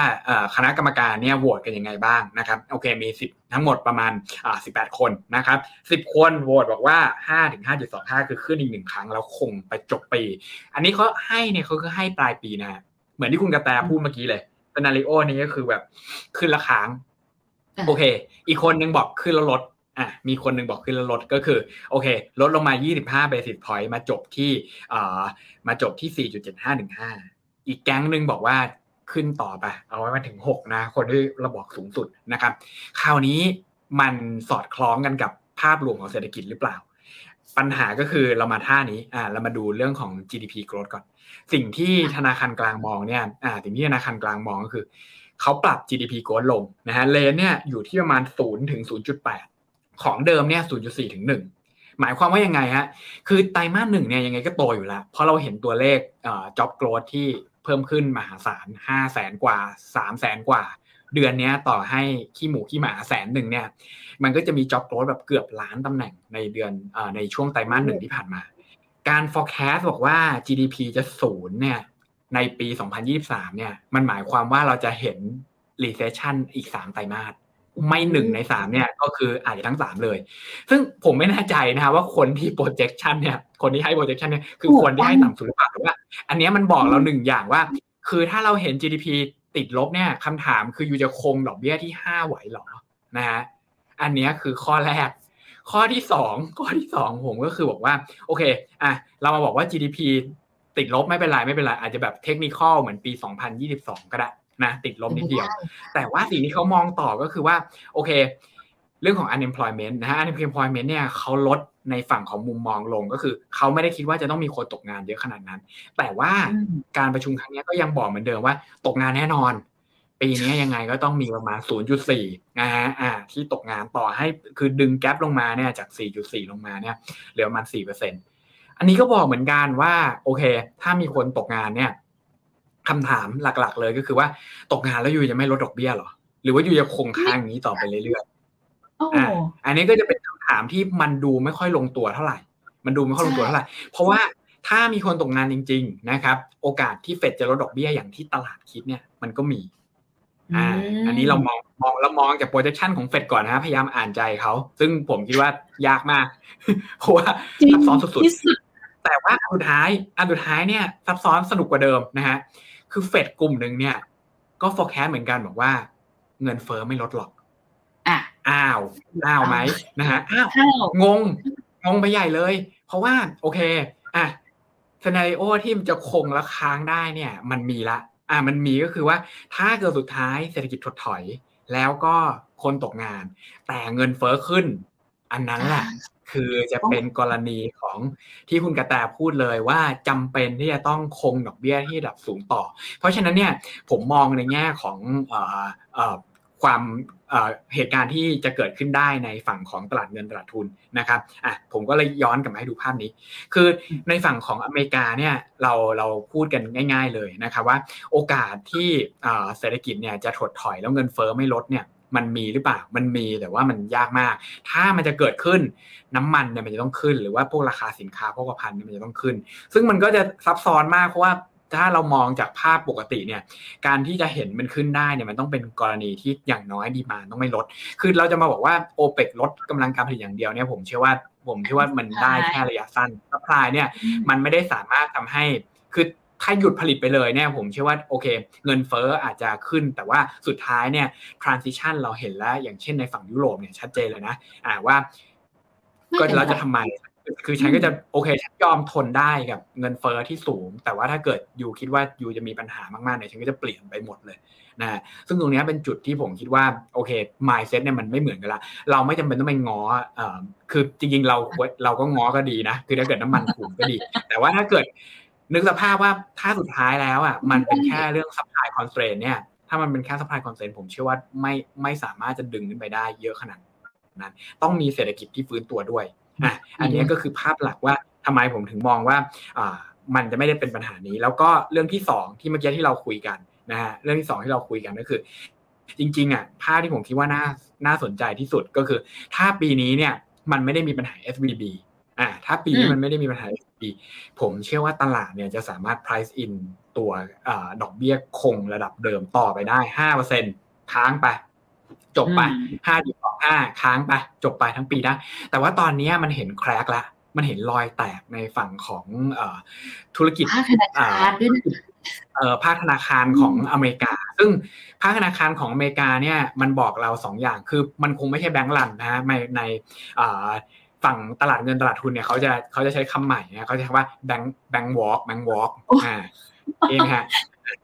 คณะกรรมการเนี่ยโหวตกันยังไงบ้างนะครับโอเคมี 10 ทั้งหมดประมาณอ่า18 คนนะครับ 10 คนโหวตบอกว่า5ถึง5.25 คือขึ้นอีกหนึ่งครั้งแล้วคงไปจบปี อันนี้เขาให้เนี่ยเขาคือให้ปลายปีนะ เหมือนที่คุณกระแตพูดเมื่อกี้เลยสนาริโอนี้ก็คือแบบขึ้นละค้างโอเค อีกคนนึงบอกขึ้นแล้วลด อะมีคนหนึ่งบอกขึ้นแล้วลดก็คือโอเค ลดลงมา 25 basis point มาจบที่อ่ามาจบที่ 4.7515 อีกแก๊งหนึ่งบอกว่าขึ้นต่อไป เอาไว้มาถึง 6 นะ คนที่ราบอกสูงสุดนะครับ คราวนี้มันสอดคล้องกันกับภาพรวมของเศรษฐกิจหรือเปล่า ปัญหาก็คือเรามาท่านี้อ่าเรามาดูเรื่องของ GDP growth ก่อน สิ่งที่ธนาคารกลางมองเนี่ยอ่าสิ่งที่ธนาคารกลางมองก็คือเขาปรับ GDP growth ลงนะฮะเลนเนี่ยอยู่ที่ประมาณ0ถึง0.8 ของเดิมเนี่ย 0.4 ถึง 1 หมายความว่ายังไงฮะ คือไตรมาสหนึ่งเนี่ยยังไงก็โตอยู่แล้ว เพราะเราเห็นตัวเลขเอ่อ job growth ที่เพิ่มขึ้นมหาศาล5แสนกว่า3แสนกว่า เดือนนี้ต่อให้ขี้หมูขี้หมาแสนหนึ่งเนี่ย มันก็จะมี job growth แบบเกือบล้านตำแหน่งในเดือนอในช่วงไตรมาสหนึ่งที่ผ่านมา การ forecast บอกว่า GDP จะศูนย์เนี่ยในปี 2023 เนี่ย มันหมายความว่าเราจะเห็น recession อีก 3 ไตรมาส ไม่หนึ่งในสามเนี่ยก็คืออาจจะทั้งสามเลย ซึ่งผมไม่แน่ใจนะครับว่าคนที่ projection เนี่ย คนที่ให้ projection เนี่ยคือคนที่ให้ต่ำสุดหรือเปล่าแต่ว่า อันนี้มันบอกเราหนึ่งอย่างว่า คือถ้าเราเห็น GDP ติดลบเนี่ยคำถามคืออยู่จะคงดอกเบี้ยที่ห้าไหวหรอนะฮะอันนี้คือข้อแรก ข้อที่สองข้อที่สองผมก็คือบอกว่า โอเคอะเรามาบอกว่า GDP ติดลบไม่เป็นไรไม่เป็นไรอาจจะแบบเทคนิคอลเหมือนปี 2022 ก็ได้ นะติดลบนิดเดียว แต่ว่าสิ่งที่เขามองต่อก็คือว่า โอเค เรื่องของ unemployment นะฮะ unemployment เนี่ยเขาลดในฝั่งของมุมมองลงก็คือเขาไม่ได้คิดว่าจะต้องมีคนตกงานเยอะขนาดนั้น แต่ว่าการประชุมครั้งนี้ก็ยังบอกเหมือนเดิมว่าตกงานแน่นอนปปีนี้ยังไงก็ต้องมีประมาณ 0.4 นะฮะอ่าที่ตกงานต่อให้คือดึงแกลบลงมาเนี่ยจาก 4.4 ลงมาเนี่ยเหลือประมาณ4%อันนี้ก็บอกเหมือนกันว่า โอเค ถ้ามีคนตกงานเนี่ย คำถามหลัก ๆ เลยก็คือว่าตกงานแล้วอยู่จะไม่ลดดอกเบี้ยหรอ หรือว่าอยู่จะคงค้างอย่างนี้ต่อไปเรื่อยๆโอ้อะอันนี้ก็จะเป็นคำถามที่มันดูไม่ค่อยลงตัวเท่าไหร่ มันดูไม่ค่อยลงตัวเท่าไหร่ เพราะว่าถ้ามีคนตกงานจริง ๆ นะครับ โอกาสที่เฟดจะลดดอกเบี้ยอย่างที่ตลาดคิดเนี่ยมันก็มีอ่าอันนี้เรามองมองเรามองจาก projection ของเฟดก่อนนะพยายามอ่านใจเขา ซึ่งผมคิดว่ายากมาก เพราะว่าจริงซับซ้อนสุดที่สุดๆแต่ว่าอันสุดท้ายอันสุดท้ายเนี่ยซับซ้อนสนุกกว่าเดิมนะฮะ คือเฟดกลุ่มหนึ่งเนี่ย ก็ forecast เหมือนกันบอกว่า เงินเฟ้อไม่ลดหรอกอะอ้าวอ้าวไหมนะฮะอ้าวข้าวงงงงไปใหญ่เลย เพราะว่าโอเคอะสนาริโอที่มันจะคงและค้างได้เนี่ย มันมีละ อะมันมีก็คือว่าถ้าเกิดสุดท้ายเศรษฐกิจถดถอย แล้วก็คนตกงาน แต่เงินเฟ้อขึ้น อันนั้นแหละคือจะเป็นกรณีของที่คุณกระแตพูดเลยว่าจำเป็นที่จะต้องคงดอกเบี้ยที่ระดับสูงต่อ เพราะฉะนั้นเนี่ยผมมองในแง่ของความเหตุการณ์ที่จะเกิดขึ้นได้ในฝั่งของตลาดเงินตลาดทุนนะครับอะผมก็เลยย้อนกลับมาให้ดูภาพนี้ คือในฝั่งของอเมริกาเนี่ยเราเราพูดกันง่าย ๆเลยนะครับว่าโอกาสที่เอ่อเศรษฐกิจเนี่ยจะถดถอยแล้วเงินเฟ้อไม่ลดเนี่ย มันมีหรือเปล่า มันมีแต่ว่ามันยากมาก ถ้ามันจะเกิดขึ้นน้ำมันเนี่ยมันจะต้องขึ้น หรือว่าพวกราคาสินค้าโภคภัณฑ์เนี่ยมันจะต้องขึ้น ซึ่งมันก็จะซับซ้อนมากเพราะว่าถ้าเรามองจากภาพปกติเนี่ย การที่จะเห็นมันขึ้นได้เนี่ยมันต้องเป็นกรณีที่อย่างน้อย demand ต้องไม่ลด คือเราจะมาบอกว่าโอเปกลดกำลังการผลิตอย่างเดียวเนี่ยผมเชื่อว่าผมเชื่อว่ามันได้แค่ระยะสั้น supply เนี่ยมันไม่ได้สามารถทำให้คือ ถ้าหยุดผลิตไปเลยเนี่ยผมเชื่อว่าโอเค เงินเฟ้ออาจจะขึ้น แต่ว่าสุดท้ายเนี่ย transition เราเห็นแล้ว อย่างเช่นในฝั่งยุโรปเนี่ยชัดเจนเลยนะ อ่าว่าไม่ก็เป็นไรเราจะทำไมคือฉันก็จะโอเคฉันยอมทนได้กับเงินเฟ้อที่สูง แต่ว่าถ้าเกิดยูคิดว่ายูจะมีปัญหามากๆเนี่ยฉันก็จะเปลี่ยนไปหมดเลยนะซึ่งตรงเนี้ยเป็นจุดที่ผมคิดว่าโอเค mindset เนี่ยมันไม่เหมือนกันละเราไม่จำเป็นต้องไปง้อเอ่อคือจริงๆเราเราก็ง้อก็ดีนะ คือถ้าเกิดน้ำมันถูกก็ดี แต่ว่าถ้าเกิด นึกสภาพว่าถ้าสุดท้ายแล้วอะมันเป็นแค่เรื่อง supply constraint เนี่ยถ้ามันเป็นแค่ supply constraint ผมเชื่อว่าไม่ไม่สามารถจะดึงขึ้นไปได้เยอะขนาดนั้น ต้องมีเศรษฐกิจที่ฟื้นตัวด้วยอะอันนี้ก็คือภาพหลักว่าทำไมผมถึงมองว่าอ่ามันจะไม่ได้เป็นปัญหานี้ แล้วก็เรื่องที่สองที่เมื่อกี้ที่เราคุยกันนะฮะเรื่องที่สองที่เราคุยกันก็คือ จริงๆอะภาพที่ผมคิดว่าน่าน่าสนใจที่สุดก็คือ ถ้าปีนี้เนี่ยมันไม่ได้มีปัญหา SVB อ่าถ้าปีนี้มันไม่ได้มีปัญหา SVB ผมเชื่อว่าตลาดเนี่ยจะสามารถ price in ตัวอาดอกเบี้ยคงระดับเดิมต่อไปได้ห้าเปอร์เซ็นค้างไป จบไปอืมห้าจุดสองห้าค้างไป จบไปทั้งปีได้แต่ว่าตอนนี้มันเห็นแครกละมันเห็นรอยแตกในฝั่งของเอ่อธุรกิจภาคธนาคารด้วยนะเอ่อภาคธนาคารของอเมริกา ซึ่งภาคธนาคารของอเมริกาเนี่ยมันบอกเราสองอย่างคือมันคงไม่ใช่แบงก์รันนะฮะในในเอ่อ ฝั่งตลาดเงินตลาดทุนเนี่ยเขาจะเขาจะใช้คำใหม่นะเขาจะใช้ว่าแบงก์แบงก์วอล์กแบงก์วอล์กอ่าเองฮะ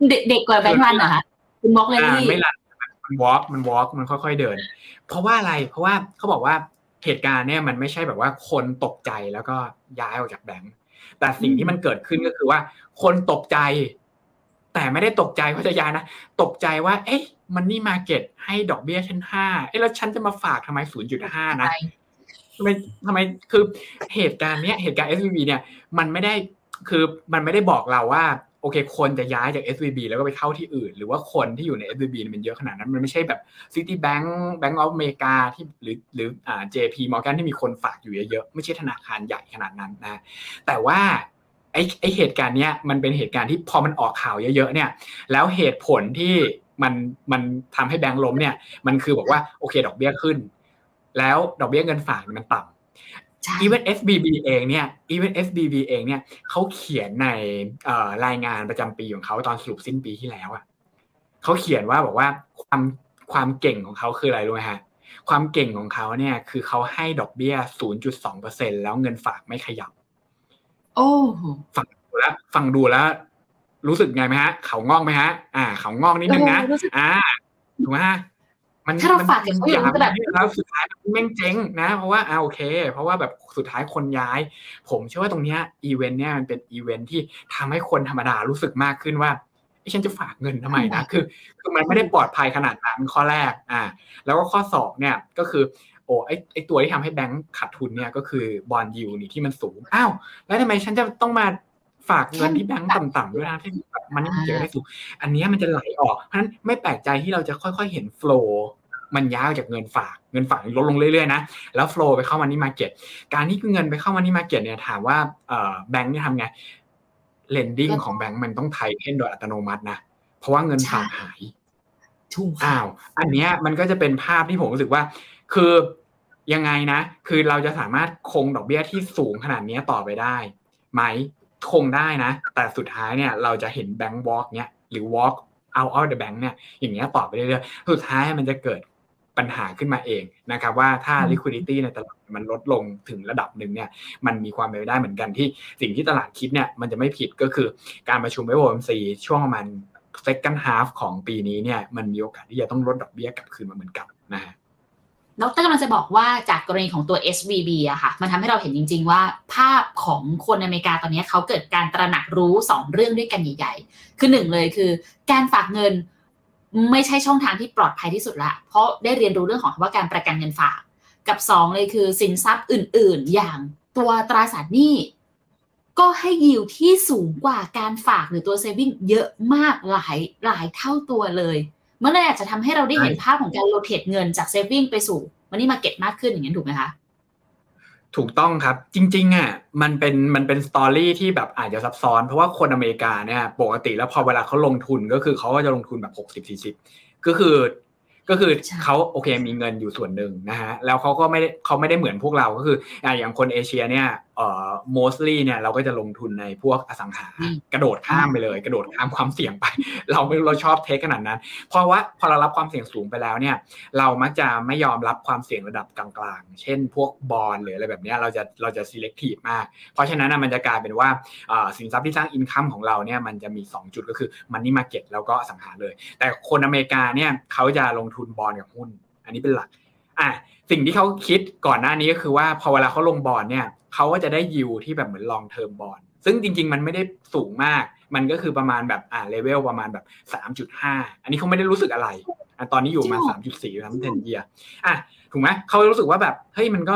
เด็กเด็กกว่าแบงค์รันเหรอคะคุณบอกเลยอ่าที่ไม่รันมันวอล์กมันวอล์กมันค่อย ๆเดิน เพราะว่าอะไรเพราะว่าเขาบอกว่าเหตุการณ์เนี่ยมันไม่ใช่แบบว่าคนตกใจแล้วก็ย้ายออกจากแบงก์แต่สิ่งที่มันเกิดขึ้นก็คือว่า คนตกใจ แต่ไม่ได้ตกใจเพราะจะย้ายนะตกใจว่า เอ๊ะมันนี่มาเก็ตให้ดอกเบี้ยชั้นห้าเอ๊ะแล้วฉันจะมาฝากทำไมศูนย์จุดห้านะ ทำไมทำไมคือเหตุการณ์เนี้ยเหตุการณ์ SVB เนี่ยมันไม่ได้คือมันไม่ได้บอกเราว่าโอเค คนจะย้ายจาก SVB แล้วก็ไปเข้าที่อื่น หรือว่าคนที่อยู่ใน SVB มันเยอะขนาดนั้น มันไม่ใช่แบบ Citibank Bank of America ที่หรือหรืออ่า JP Morgan ที่มีคนฝากอยู่เยอะๆ ไม่ใช่ธนาคารใหญ่ขนาดนั้นนะ แต่ว่าไอ้ไอ้เหตุการณ์เนี้ยมันเป็นเหตุการณ์ที่พอมันออกข่าวเยอะๆเนี่ย แล้วเหตุผลที่มันมันทำให้แบงก์ล้มเนี่ย มันคือบอกว่าโอเค ดอกเบี้ยขึ้น แล้วดอกเบี้ยเงินฝากเนี่ยมันต่ำใช่ even SBB เองเนี่ย even SBB เองเนี่ยเขาเขียนในเอ่อรายงานประจำปีของเขาตอนสรุปสิ้นปีที่แล้วอะเขาเขียนว่าบอกว่าความความเก่งของเขาคืออะไรรู้ไหมฮะความเก่งของเขาเนี่ยคือเขาให้ดอกเบี้ย 0.2%แล้วเงินฝากไม่ขยับ โอ้โหฟังดูแล้วฟังดูแล้ว รู้สึกไงไหมฮะ เขางอกไหมฮะ อ่า เขางอกนิดนึงนะเออรู้สึกอ่า ถูกไหมฮะ มันถ้าเรามันฝากกับเขาอย่างนั้นก็แบบแล้วสุดท้ายมันแม่งเจ๊งนะเพราะว่าอ่าโอเค เพราะว่าแบบสุดท้ายคนย้าย ผมเชื่อว่าตรงเนี้ยอีเวนต์เนี่ยมันเป็นอีเวนต์ที่ทำให้คนธรรมดารู้สึกมากขึ้นว่าฉันจะฝากเงินทำไมนะคือคือมันไม่ได้ปลอดภัยขนาดนั้นข้อแรกอ่าแล้วก็ข้อสองเนี่ยก็คือโอ้ไอไอตัวที่ทำให้แบงค์ขาดทุนเนี่ยก็คือ bond yield นี่ที่มันสูงอ้าวแล้วทำไมฉันจะต้องมาฝากเงินที่แบงค์ต่ำๆด้วยนะที่ money manager ได้สูงอันนี้มันจะไหลออกเพราะฉะนั้นไม่แปลกใจที่เราจะค่อยๆเห็น flow มันย้ายจากเงินฝากเงินฝากลดลงเรื่อยๆนะแล้ว flow ไปเข้า money market การที่เงินไปเข้า money market เนี่ยถามว่าแบงค์เนี่ยทำไง lending ของแบงค์มันต้อง tighten โดยอัตโนมัตินะเพราะว่าเงินฝากหายถูกอ้าวอันเนี้ยมันก็จะเป็นภาพที่ผมรู้สึกว่า คือยังไงนะ คือเราจะสามารถคงดอกเบี้ยที่สูงขนาดนี้ต่อไปได้ไหมคงได้นะ แต่สุดท้ายเนี่ยเราจะเห็นแบงก์วอล์กเนี้ยหรือวอล์กเอาเอาเดอะแบงก์เนี่ยอย่างเงี้ยต่อไปเรื่อยๆสุดท้ายมันจะเกิด ปัญหาขึ้นมาเองนะครับว่าถ้า liquidity ในตลาดมันลดลงถึงระดับหนึ่งเนี่ยมันมีความเป็นไปได้เหมือนกันที่สิ่งที่ตลาดคิดเนี่ยมันจะไม่ผิดก็คือการประชุม FOMC ช่วงประมาณ second half ของปีนี้เนี่ยมันมีโอกาสที่จะต้องลดดอกเบี้ยกลับคืนมาเหมือนกันนะฮะดรกำลังจะบอกว่าจากกรณีของตัว SVB อะค่ะ มันทำให้เราเห็นจริง ๆ ว่า ภาพของคนอเมริกาตอนนี้เขาเกิดการตระหนักรู้ 2 เรื่องด้วยกันใหญ่ ๆ คือหนึ่งเลยคือ การฝากเงิน ไม่ใช่ช่องทางที่ปลอดภัยที่สุดละ เพราะได้เรียนรู้เรื่องของว่าการประกันเงินฝาก กับ 2 เลยคือสินทรัพย์อื่น ๆ อย่างตัวตราสารหนี้ก็ให้ยิวที่สูงกว่าการฝากหรือตัวเซฟิงเยอะมากหลายหลายเท่าตัวเลยมันเลยอาจจะทำให้เราได้เห็นภาพของการ rotate เงินจาก saving ไปสู่ money market มากขึ้นอย่างนี้ถูกไหมคะ ถูกต้องครับ จริงๆอะมันเป็นมันเป็น story ที่แบบอาจจะซับซ้อน เพราะว่าคนอเมริกาเนี่ยปกติแล้วพอเวลาเขาลงทุนก็คือเขาก็จะลงทุนแบบหกสิบสี่สิบก็คือก็คือเขาโอเคมีเงินอยู่ส่วนหนึ่งนะฮะแล้วเขาก็ไม่ได้เขาไม่ได้เหมือนพวกเราก็คืออย่างคนเอเชียเนี่ย เอ่อ mostly เนี่ยเราก็จะลงทุนในพวกอสังหากระโดดข้ามไปเลย กระโดดข้ามความเสี่ยงไป เราไม่เราชอบเทคขนาดนั้น เพราะว่าพอเรารับความเสี่ยงสูงไปแล้วเนี่ย เรามักจะไม่ยอมรับความเสี่ยงระดับกลางๆ เช่น พวกบอลหรืออะไรแบบนี้เราจะเราจะ selective มาก เพราะฉะนั้นมันจะกลายเป็นว่าสินทรัพย์ที่สร้างอินคัมของเราเนี่ยมันจะมี 2 จุดก็คือมันนี่มาเก็ตแล้วก็อสังหาเลย แต่คนอเมริกาเนี่ยเขาจะลงทุนบอลกับหุ้น อันนี้เป็นหลักอะสิ่งที่เขาคิดก่อนหน้านี้ก็คือว่าพอเวลาเขาลงบอลเนี่ย เขาก็จะได้ยิวที่แบบเหมือน long-term bond ซึ่งจริง ๆ มันไม่ได้สูงมาก มันก็คือประมาณแบบอ่าเลเวลประมาณแบบสามจุดห้าอันนี้เขาไม่ได้รู้สึกอะไรอะตอนนี้อยู่มาสามจุดสี่ทั้ง ten year อะถูกไหมเขารู้สึกว่าแบบเฮ้ยมันก็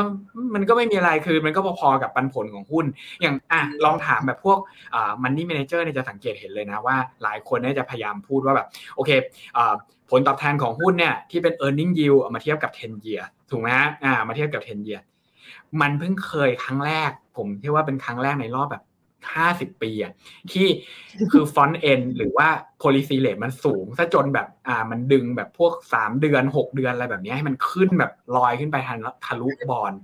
มันก็ไม่มีอะไรคือมันก็พอๆกับปันผลของหุ้น อย่างอะลองถามแบบพวกอ่า money manager เนี่ยจะสังเกตเห็นเลยนะว่า หลายคนเนี่ยจะพยายามพูดว่าแบบโอเคอ่าผลตอบแทนของหุ้นเนี่ยที่เป็น e a r n i n g yield มาเทียบกับ 10 year ถูกไหมฮะอ่ามาเทียบกับ 10 year มันเพิ่งเคยครั้งแรก ผมเชื่อว่าเป็นครั้งแรกในรอบแบบห้าสิบปีอะที่คือ front end หรือว่า policy rate มันสูงซะจนแบบอ่ามันดึงแบบพวกสามเดือนหกเดือนอะไรแบบนี้ให้มันขึ้นแบบลอยขึ้นไปทันทะลุบอล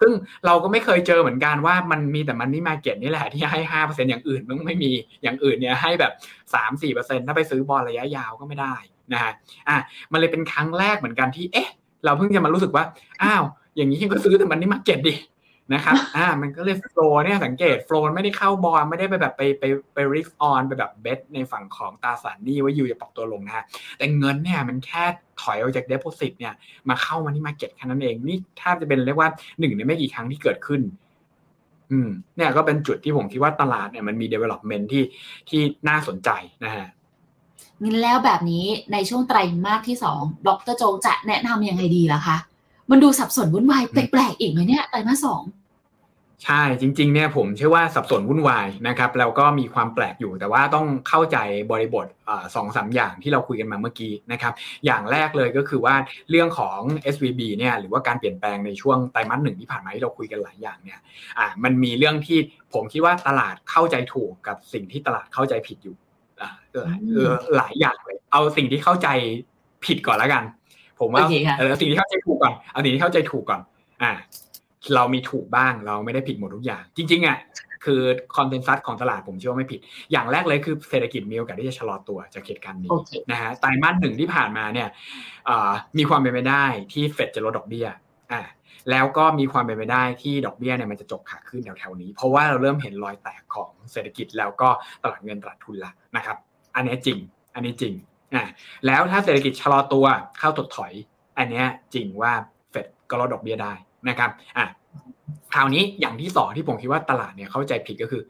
ซึ่งเราก็ไม่เคยเจอเหมือนกันว่ามันมีแต่ money market นี่แหละที่ให้ห้าเปอร์เซ็นอย่างอื่นมันไม่มีอย่างอื่นเนี่ยให้แบบสามสี่เปอร์เซ็นถ้าไปซื้อบอลระยะยาวก็ไม่ได้นะฮะอะมันเลยเป็นครั้งแรกเหมือนกันที่เอ๊ะ เราเพิ่งจะมารู้สึกว่าอ้าว อย่างนี้ก็ซื้อแต่ money market ดินะครับ อ่า มันก็เลย flow เนี่ยสังเกต flow ไม่ได้เข้าบอลไม่ได้ไปแบบไปไปไป risk on ไปแบบ bet ในฝั่งของตราสารหนี้ว่า yield จะปรับตัวลงนะฮะแต่เงินเนี่ยมันแค่ถอยออกจากเด p o s i t เนี่ยมาเข้ามาที่ market แค่นั้นเอง นี่แทบจะเป็นเรียกว่าหนึ่งในไม่กี่ครั้งที่เกิดขึ้น อืม เนี่ยก็เป็นจุดที่ผมคิดว่าตลาดเนี่ยมันมี development ที่ที่น่าสนใจนะฮะงั้นแล้วแบบนี้ในช่วงไตรมาสที่สองดรโจจะแนะนำยังไงดีล่ะคะ มันดูสับสนวุ่นวายแปลกๆอีกไหมเนี่ยไตรมาสสองใช่จริงๆเนี่ยผมเชื่อว่าสับสนวุ่นวายนะครับแล้วก็มีความแปลกอยู่แต่ว่าต้องเข้าใจบริบทสองสาอย่างที่เราคุยกันมาเมื่อกี้นะครับอย่างแรกเลยก็คือว่าเรื่องของ SVB เนี่ยหรือว่าการเปลี่ยนแปลงในช่วงไตรมาสหนึ่งที่ผ่านมาที่เราคุยกันหลายอย่างเนี่ยอ่ามันมีเรื่องที่ผมคิดว่าตลาดเข้าใจถูกกับสิ่งที่ตลาดเข้าใจผิดอยู่หลายอย่างเลยเอาสิ่งที่เข้าใจผิดก่อนแล้วกัน ผมว่าเออสิ่งที่เข้าใจถูกก่อนเอาสิ่งที่เข้าใจถูกก่อน อ่า เรามีถูกบ้างเราไม่ได้ผิดหมดทุกอย่าง จริง ๆอะคือคอนเทนซัสของตลาดผมเชื่อว่าไม่ผิด อย่างแรกเลยคือเศรษฐกิจมีโอกาสที่จะชะลอตัวจากเหตุการณ์นี้นะฮะไตรมาสหนึ่งที่ผ่านมาเนี่ยมีความเป็นไปได้ที่เฟดจะลดดอกเบี้ยอ่าแล้วก็มีความเป็นไปได้ที่ดอกเบี้ยเนี่ยมันจะจบขาขึ้นแถวๆนี้ เพราะว่าเราเริ่มเห็นรอยแตกของเศรษฐกิจแล้วก็ตลาดเงินตลาดทุนละนะครับ อันนี้จริง อันนี้จริง อ่าแล้วถ้าเศรษฐกิจชะลอตัวเข้าถดถอย อันนี้จริงว่าเฟดก็ลดดอกเบี้ยได้นะครับอ่าคราวนี้อย่างที่สองที่ผมคิดว่าตลาดเนี่ยเข้าใจผิดก็คือ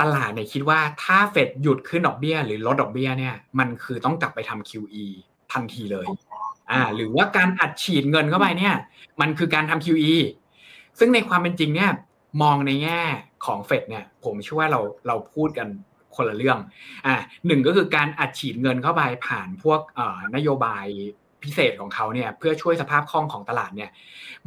ตตลาดเนี่ยคิดว่าถ้าเฟดหยุดขึ้นดอกเบี้ย หรือลดดอกเบี้ยเนี่ยมันคือต้องกลับไปทำ QE ทันทีเลย อ่า หรือว่าการอัดฉีดเงินเข้าไปเนี่ย มันคือการทำ QE ซึ่งในความเป็นจริงเนี่ย มองในแง่ของเฟดเนี่ย ผมเชื่อว่าเราเราพูดกัน คนละเรื่องอ่าหนึ่งก็คือการอัดฉีดเงินเข้าไปผ่านพวกเอ่อนโยบายพิเศษของเขาเนี่ยเพื่อช่วยสภาพคล่องของตลาดเนี่ย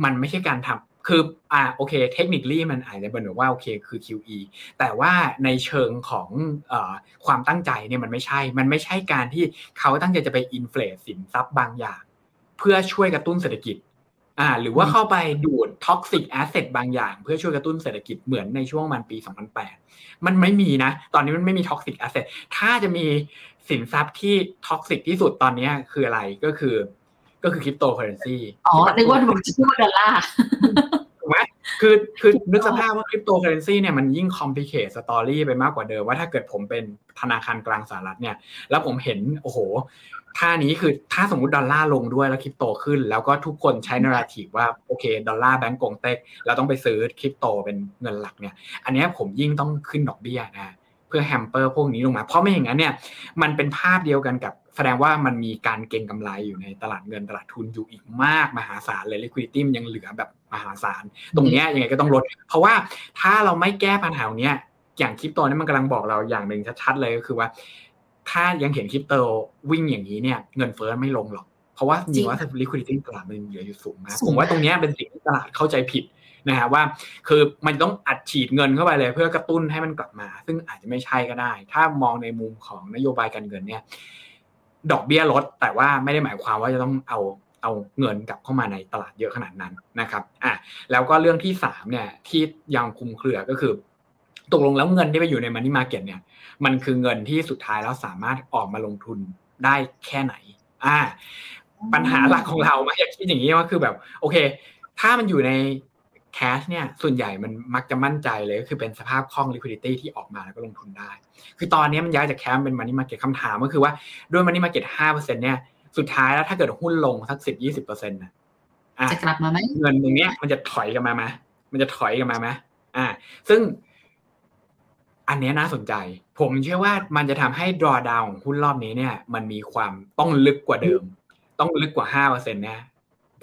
มันไม่ใช่การทำคืออ่าโอเค technically มันอาจจะเป็นว่าโอเคคือ QE แต่ว่าในเชิงของอความตั้งใจเนี่ยมันไม่ใช่ มันไม่ใช่การที่เขาตั้งใจจะไป inflate สินทรัพย์บางอย่าง เพื่อช่วยกระตุ้นเศรษฐกิจ อ่า หรือว่าเข้าไปดูด toxic asset บางอย่าง เพื่อช่วยกระตุ้นเศรษฐกิจเหมือนในช่วงมันปี 2008 มันไม่มีนะ ตอนนี้มันไม่มี toxic asset ถ้าจะมีสินทรัพย์ที่ toxic ที่สุดตอนนี้คืออะไรก็คือ ก็คือคริปโตเคอเรนซีอ๋อนึกว่าผมจะพูดดอลลาร์ถูกไหม คือคือนึกสภาพว่าคริปโตเคอเรนซีเนี่ยมันยิ่ง complicate story ไปมากกว่าเดิมว่าถ้าเกิดผมเป็นธนาคารกลางสหรัฐเนี่ย แล้วผมเห็นโอ้โหท่านี้คือถ้าสมมติดอลลาร์ลงด้วยแล้วคริปโตขึ้น แล้วก็ทุกคนใช้ narrative ว่าโอเคดอลลาร์แบงก์กงเต็กเราต้องไปซื้อคริปโตเป็นเงินหลักเนี่ย อันนี้ผมยิ่งต้องขึ้นดอกเบี้ยนะเพื่อ hamper พวกนี้ลงมา เพราะไม่อย่างนั้นเนี่ยมันเป็นภาพเดียวกันกับแสดงว่ามันมีการเก็งกำไรอยู่ในตลาดเงินตลาดทุนอยู่อีกมากมหาศาลเลย liquidity มันยังเหลือแบบ มหาศาลตรงเนี้ยยังไงก็ต้องลด เพราะว่าถ้าเราไม่แก้ปัญหาเนี้ยอย่างคริปโตนี่มันกำลังบอกเราอย่างหนึ่งชัดๆเลยก็คือว่า ถ้ายังเห็นคริปโตวิ่งอย่างนี้เนี่ยเงินเฟ้อไม่ลงหรอก เพราะว่าจริงว่า liquidity ตลาดมันเหลืออยู่สูงมากสูงผมว่าตรงเนี้ยเป็นสิ่งที่ตลาดเข้าใจผิดนะฮะว่าคือมันต้องอัดฉีดเงินเข้าไปเลย เพื่อกระตุ้นให้มันกลับมา ซึ่งอาจจะไม่ใช่ก็ได้ ถ้ามองในมุมของนโยบายการเงินเนี่ย ดอกเบี้ยลด แต่ว่าไม่ได้หมายความว่าจะต้องเอา เอาเงินกลับเข้ามาในตลาดเยอะขนาดนั้นนะครับอะแล้วก็เรื่องที่สามเนี่ยที่ยังคุมเครือก็คือตกลงแล้วเงินที่ไปอยู่ในมันนี่มาเก็ตเนี่ยมันคือเงินที่สุดท้ายแล้วสามารถออกมาลงทุนได้แค่ไหนอ่าปัญหาหลักของเรามาอยากคิดอย่างนี้ว่าคือแบบ โอเค ถ้ามันอยู่ในแคชเนี่ยส่วนใหญ่มันมักจะมั่นใจเลยก็คือเป็นสภาพคล่อง liquidity ที่ออกมาแล้วก็ลงทุนได้ คือตอนนี้มันย้ายจากแคมเป็นมันนี่มาเก็ตคำถามก็คือว่าด้วยมันนี่มาเก็ตห้าเปอร์เซ็นต์เนี่ย สุดท้ายแล้วถ้าเกิดหุ้นลงสักสิบยี่สิบเปอร์เซ็นต์นะอะจะกลับมาไหมเงินตรงเนี้ยมันจะถอยกลันมาไหมมันจะถอยกลันมาไหมอ่า ซึ่ง อันเนี้ยน่าสนใจ ผมเชื่อว่ามันจะทำให้ draw down ของหุ้นรอบนี้เนี่ย มันมีความต้องลึกกว่าเดิม ต้องลึกกว่าห้าเปอร์เซ็นต์นะ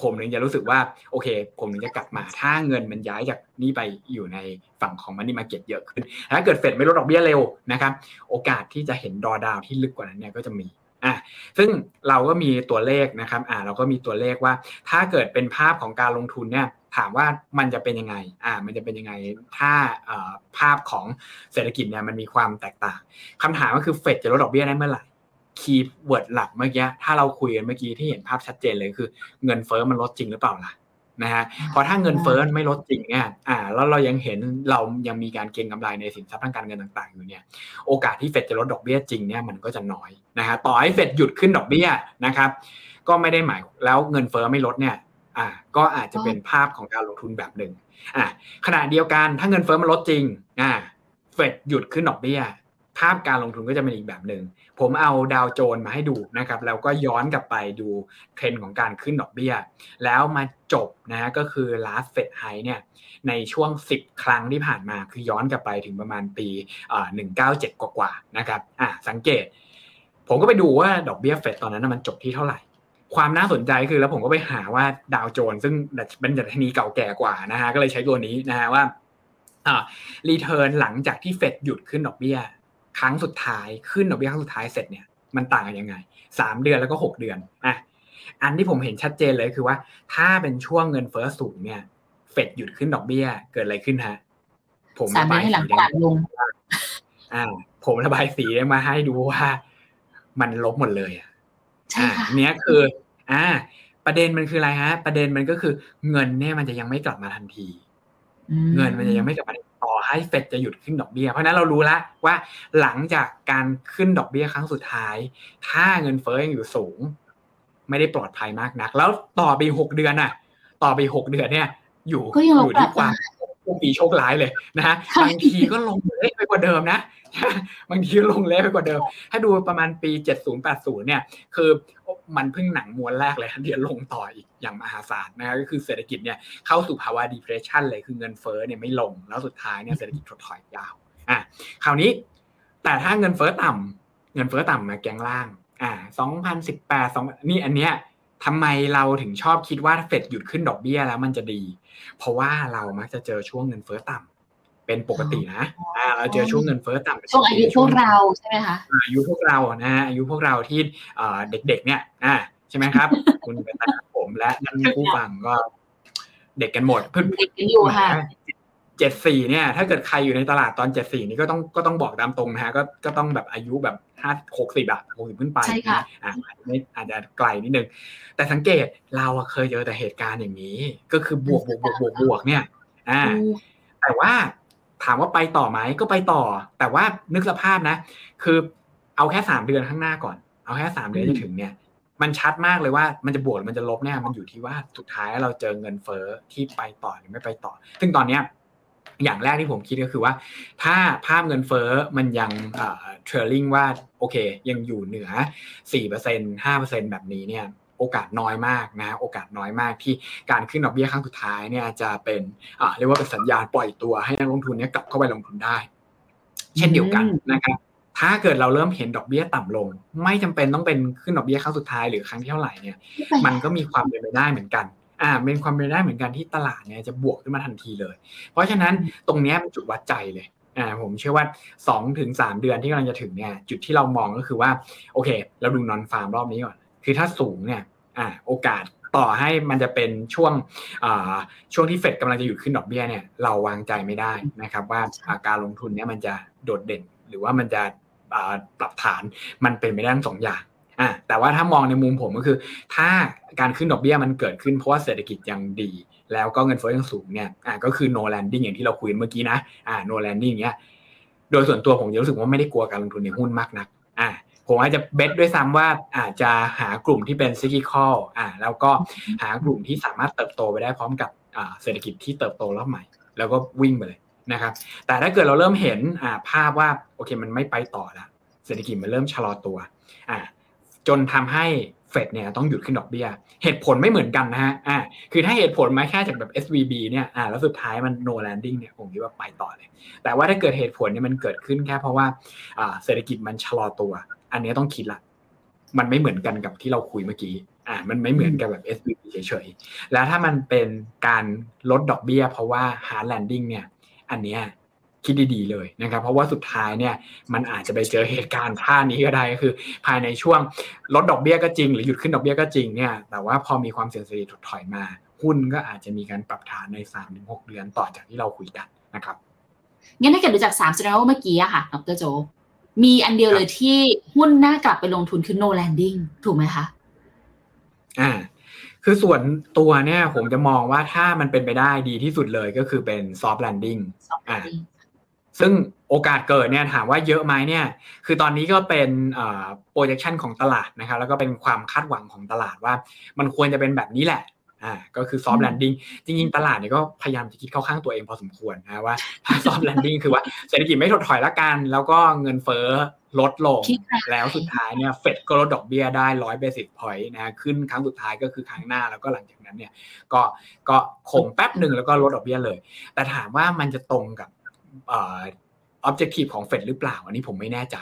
ผมถึงจะรู้สึกว่า โอเค ผมถึงจะกลับมา ถ้าเงินมันย้ายจากนี่ไปอยู่ในฝั่งของ money market เยอะขึ้น ถ้าเกิดเฟดไม่ลดดอกเบี้ยเร็วนะครับ โอกาสที่จะเห็น draw down ที่ลึกกว่านั้นเนี่ยก็จะมี อะซึ่งเราก็มีตัวเลขนะครับอ่าเราก็มีตัวเลขว่าถ้าเกิดเป็นภาพของการลงทุนเนี่ยถามว่ามันจะเป็นยังไง อ่า มันจะเป็นยังไง ถ้าภาพของเศรษฐกิจเนี่ยมันมีความแตกต่างคำถามก็คือเฟดจะลดดอกเบี้ยได้เมื่อไหร่ keyword หลักเมื่อกี้ ถ้าเราคุยกันเมื่อกี้ที่เห็นภาพชัดเจนเลยคือ เงินเฟ้อมันลดจริงหรือเปล่าล่ะ นะฮะเพราะถ้าเงินเฟ้อไม่ลดจริงเนี่ยอ่าแล้วเรายังเห็นเรายังมีการเก็งกำไรในสินทรัพย์ทางการเงินต่าง ๆ อยู่เนี่ยโอกาสที่เฟดจะลดดอกเบี้ยจริงเนี่ยมันก็จะน้อยนะฮะต่อให้เฟดหยุดขึ้นดอกเบี้ยนะครับก็ไม่ได้หมายแล้วเงินเฟ้อไม่ลดเนี่ยอ่าก็อาจจะเป็นภาพของการลงทุนแบบหนึ่งอ่าขณะเดียวกันถ้าเงินเฟ้อมันลดจริงอ่าเฟดหยุดขึ้นดอกเบี้ย ภาพการลงทุนก็จะเป็นอีกแบบหนึ่งผมเอาดาวโจนมาให้ดูนะครับแล้วก็ย้อนกลับไปดูเทรนด์ของการขึ้นดอกเบี้ย แล้วมาจบนะฮะก็คือ last Fed high เนี่ยในช่วง 10 ครั้งที่ผ่านมาคือย้อนกลับไปถึงประมาณปีเอ่อ197 กว่าๆนะครับอะสังเกต ผมก็ไปดูว่าดอกเบี้ยเฟดตอนนั้นมันจบที่เท่าไหร่ความน่าสนใจคือแล้วผมก็ไปหาว่าดาวโจนซึ่งเป็นดัชนีเก่าแก่กว่านะฮะก็เลยใช้ตัวนี้นะฮะว่าอ่ารีเทิร์นหลังจากที่เฟดหยุดขึ้นดอกเบี้ย ครั้งสุดท้ายขึ้นดอกเบี้ยครั้งสุดท้ายเสร็จเนี่ยมันต่างกันยังไงสามเดือนแล้วก็หกเดือนอะอันที่ผมเห็นชัดเจนเลยคือว่า ถ้าเป็นช่วงเงินเฟ้อสูงเนี่ยเฟดหยุดขึ้นดอกเบี้ยเกิดอะไรขึ้นฮะ ผมสามระเดือบานยให้หลังสีตลาดลงอ่า ผมระบายสีมาให้ดูว่ามันลบหมดเลยอะใช่ค่ะอ่าเนี้ยคือ อ่า ประเด็นมันคืออะไรฮะ ประเด็นมันก็คือ เงินเนี่ยมันจะยังไม่กลับมาทันทีอืเงินมันจะยังไม่กลับมาต่อ ให้เฟดจะหยุดขึ้นดอกเบี้ย เพราะฉะนั้นเรารู้แล้วว่าหลังจากการขึ้นดอกเบี้ยครั้งสุดท้าย ถ้าเงินเฟ้อยังอยู่สูง ไม่ได้ปลอดภัยมากนัก แล้วต่อไปหกเดือนน่ะ ต่อไปหกเดือนเนี่ย อยู่ก็ยังอยู่ที่ปรับความ โชคดีโชคร้ายเลยนะฮะใช่บางทีก็ลงเละไปกว่าเดิมนะ บางทีก็ลงเละไปกว่าเดิม ถ้าดูประมาณปี 70-80 เนี่ย คือมันเพิ่งหนังม้วนแรกเลยเดี๋ยวลงต่ออีกอย่างมหาศาลนะฮะก็คือเศรษฐกิจเนี่ยเข้าสู่ภาวะ depression เลยคือเงินเฟ้อเนี่ยไม่ลง แล้วสุดท้ายเนี่ยเศรษฐกิจถดถอยยาวอะคราวนี้แต่ถ้าเงินเฟ้อต่ำเงินเฟ้อต่ำมาแกงล่างอ่าสองพันสิบแปดสองนี่อันเนี้ย ทำไมเราถึงชอบคิดว่าเฟดหยุดขึ้นดอกเบี้ยแล้วมันจะดี เพราะว่าเรามักจะเจอช่วงเงินเฟ้อต่ำเป็นปกตินะอ่าเราเจอช่วงเงินเฟ้อต่ำช่วงอายุพวกเราใช่ไหมคะอายุพวกเรานะฮะอายุพวกเราที่เด็กๆ เนี่ยอ่าใช่ไหมครับ คุณเป็นตาผมและนั่นผู้ฟังก็เด็กกันหมดเพื่อนเด็กกันอยู่ค่ะ เจ็ดสี่เนี่ย ถ้าเกิดใครอยู่ในตลาดตอนเจ็ดสี่นี่ก็ต้องก็ต้องบอกตามตรงนะฮะก็ก็ต้องแบบอายุแบบห้าหกสิบอะหกสิบขึ้นไปใช่ค่ะอ่าอาจจะไม่อาจจะไกลนิดนึง แต่สังเกตเราอะเคยเจอแต่เหตุการณ์อย่างนี้ ก็คือบวกบวกบวกบวกบวกเนี่ยอ่าแต่ว่าถามว่าไปต่อไหมก็ไปต่อ แต่ว่านึกสภาพนะ คือเอาแค่สามเดือนข้างหน้าก่อน เอาแค่สามเดือนจะถึงเนี่ย มันชัดมากเลยว่ามันจะบวกหรือมันจะลบเนี่ยมันอยู่ที่ว่าสุดท้ายเราเจอเงินเฟ้อที่ไปต่อหรือไม่ไปต่อ ซึ่งตอนเนี้ย อย่างแรกที่ผมคิดก็คือว่า ถ้าภาพเงินเฟ้อมันยังเทรลลิงว่าโอเค ยังอยู่เหนือ 4% 5%แบบนี้เนี่ยโอกาสน้อยมากนะโอกาสน้อยมากที่การขึ้นดอกเบี้ยครั้งสุดท้ายเนี่ยจะเป็นอ่าเรียกว่าเป็นสัญญาณปล่อยตัวให้นักลงทุนเนี่ยกลับเข้าไปลงทุนได้ เช่นเดียวกันนะครับถ้าเกิดเราเริ่มเห็นดอกเบี้ยต่ำลง ไม่จำเป็นต้องเป็นขึ้นดอกเบี้ยครั้งสุดท้ายหรือครั้งที่เท่าไหร่เนี่ย มันก็มีความเป็นไปได้เหมือนกัน อ่าเป็นความเป็นไปได้เหมือนกันที่ตลาดเนี่ยจะบวกขึ้นมาทันทีเลย เพราะฉะนั้นตรงนี้เป็นจุดวัดใจเลยอ่าผมเชื่อว่า2ถึง3เดือนที่กำลังจะถึงเนี่ยจุดที่เรามองก็คือว่าโอเค เราดูนอนฟาร์มรอบนี้ก่อน คือถ้าสูงเนี่ยอ่าโอกาสต่อให้มันจะเป็นช่วงอ่าช่วงที่เฟดกำลังจะหยุดขึ้นดอกเบี้ยเนี่ยเราวางใจไม่ได้นะครับว่าการลงทุนเนี่ยมันจะโดดเด่น หรือว่ามันจะปรับฐานมันเป็นไม่ได้ทั้งสองอย่าง อ่าแต่ว่าถ้ามองในมุมผมก็คือ ถ้าการขึ้นดอกเบี้ยมันเกิดขึ้นเพราะว่าเศรษฐกิจยังดี แล้วก็เงินเฟ้อยังสูงเนี่ยอ่าก็คือ no landing อย่างที่เราคุยเมื่อกี้นะอ่า no landing เนี้ยโดยส่วนตัวผมรู้สึกว่าไม่ได้กลัวการลงทุนในหุ้นมากนักอ่าผมอาจจะเบสด้วยซ้ำว่าอาจจะหากลุ่มที่เป็นซิกิคอลอ่าแล้วก็หากลุ่มที่สามารถเติบโตไปได้พร้อมกับอ่าเศรษฐกิจที่เติบโตรอบใหม่ แล้วก็วิ่งไปเลยนะครับ แต่ถ้าเกิดเราเริ่มเห็นอ่าภาพว่าโอเคมันไม่ไปต่อแล้วเศรษฐกิจมันเริ่มชะลอตัวอ่า จนทำให้เฟดเนี่ยต้องหยุดขึ้นดอกเบี้ย เหตุผลไม่เหมือนกันนะฮะอ่าคือถ้าเหตุผลมาแค่จากแบบ SVB เนี่ยอ่าแล้วสุดท้ายมัน no landing เนี่ยผมคิดว่าไปต่อเลย แต่ว่าถ้าเกิดเหตุผลเนี่ยมันเกิดขึ้นแค่เพราะว่าอ่าเศรษฐกิจมันชะลอตัว อันนี้ต้องคิดละ มันไม่เหมือนกันกับที่เราคุยเมื่อกี้อ่ามันไม่เหมือนกับแบบ SVB เฉยๆ แล้วถ้ามันเป็นการลดดอกเบี้ย เพราะว่า hard landing เนี่ย อันเนี้ย คิดดีๆเลยนะครับ เพราะว่าสุดท้ายเนี่ยมันอาจจะไปเจอเหตุการณ์ท่านี้ก็ได้ก็คือ ภายในช่วงลดดอกเบี้ยก็จริง หรือหยุดขึ้นดอกเบี้ยก็จริงเนี่ยแต่ว่าพอมีความเสี่ยงเศรษฐกิจถดถอยมา หุ้นก็อาจจะมีการปรับฐานใน3าถึงหเดือนต่อจากที่เราคุยกันนะครับงั้นถ้าเกิดดูจาก3 scenario เมื่อกี้อะค่ะดรโจ มีอันเดียวเลยที่หุ้นน่ากลับไปลงทุนคือ no landing ถูกไหมคะ อ่า คือส่วนตัวเนี่ยผมจะมองว่าถ้ามันเป็นไปได้ดีที่สุดเลยก็คือเป็น soft landing อ่า ซึ่งโอกาสเกิดเนี่ยถามว่าเยอะไหมเนี่ยคือตอนนี้ก็เป็นเอ่อ projection ของตลาดนะครับแล้วก็เป็นความคาดหวังของตลาดว่า มันควรจะเป็นแบบนี้แหละอ่าก็คือ soft landing จริงๆ ตลาดเนี่ยก็พยายามจะคิดเข้าข้างตัวเองพอสมควรนะว่าถ้า soft landing คือว่าเศรษฐกิจไม่ถดถอยละกัน แล้วก็เงินเฟ้อลดลง แล้วสุดท้ายเนี่ยเฟดก็ลดดอกเบี้ยได้ร้อยเบสิกพอยต์นะขึ้นครั้งสุดท้ายก็คือครั้งหน้าแล้วก็หลังจากนั้นเนี่ยก็ก็คงแป๊บหนึ่งแล้วก็ลดดอกเบี้ยเลย แต่ถามว่ามันจะตรงกับ ออ objective ของเฟดหรือเปล่า อันนี้ผมไม่แน่ใจ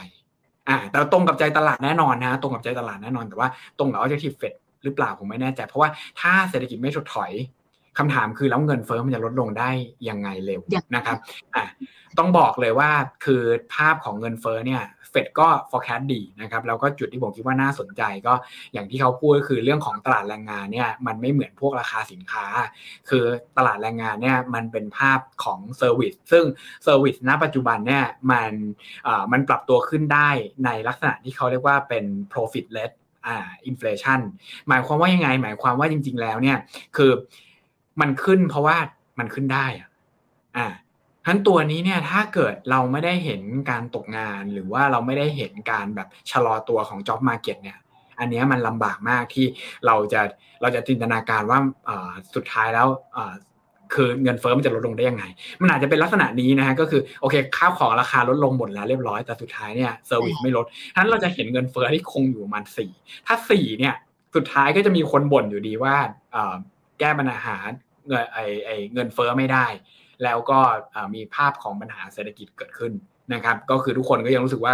อ่าแต่ตรงกับใจตลาดแน่นอนนะ ตรงกับใจตลาดแน่นอนแต่ว่าตรงกับ objective เฟดหรือเปล่าผมไม่แน่ใจ เพราะว่าถ้าเศรษฐกิจไม่ถดถอย คำถามคือแล้วเงินเฟ้อมันจะลดลงได้ยังไงเร็วนะครับอ่าต้องบอกเลยว่าคือภาพของเงินเฟ้อเนี่ยเฟดก็ forecast ดีนะครับแล้วก็จุดที่ผมคิดว่าน่าสนใจก็อย่างที่เขาพูดก็คือเรื่องของตลาดแรงงานเนี่ยมันไม่เหมือนพวกราคาสินค้า คือตลาดแรงงานเนี่ยมันเป็นภาพของ service ซึ่งเซอร์วิสณปัจจุบันเนี่ยมันอ่ามันปรับตัวขึ้นได้ในลักษณะที่เขาเรียกว่าเป็น profit led อ่า inflation หมายความว่ายังไง หมายความว่าจริง ๆ แล้วเนี่ยคือ มันขึ้นเพราะว่ามันขึ้นได้อะอ่าทั้นตัวนี้เนี่ยถ้าเกิดเราไม่ได้เห็นการตกงานหรือว่าเราไม่ได้เห็นการแบบชะลอตัวของ job market เนี่ย อันนี้มันลำบากมากที่เราจะเราจะจินตนาการว่าสุดท้ายแล้วคือเงินเฟ้อมันจะลดลงได้ยังไง มันอาจจะเป็นลักษณะนี้นะฮะก็คือโอเคข้าวของราคาลดลงหมดแล้วเรียบร้อยแต่สุดท้ายเนี่ย service ไม่ลดฉะนั้นเราจะเห็นเงินเฟ้อที่คงอยู่ประมาณสี่ถ้าสี่เนี่ยสุดท้ายก็จะมีคนบ่นอยู่ดีว่า แก้ปัญหาเงินไอไอเงินเฟ้อไม่ได้ แล้วก็มีภาพของปัญหาเศรษฐกิจเกิดขึ้นนะครับ ก็คือทุกคนก็ยังรู้สึกว่า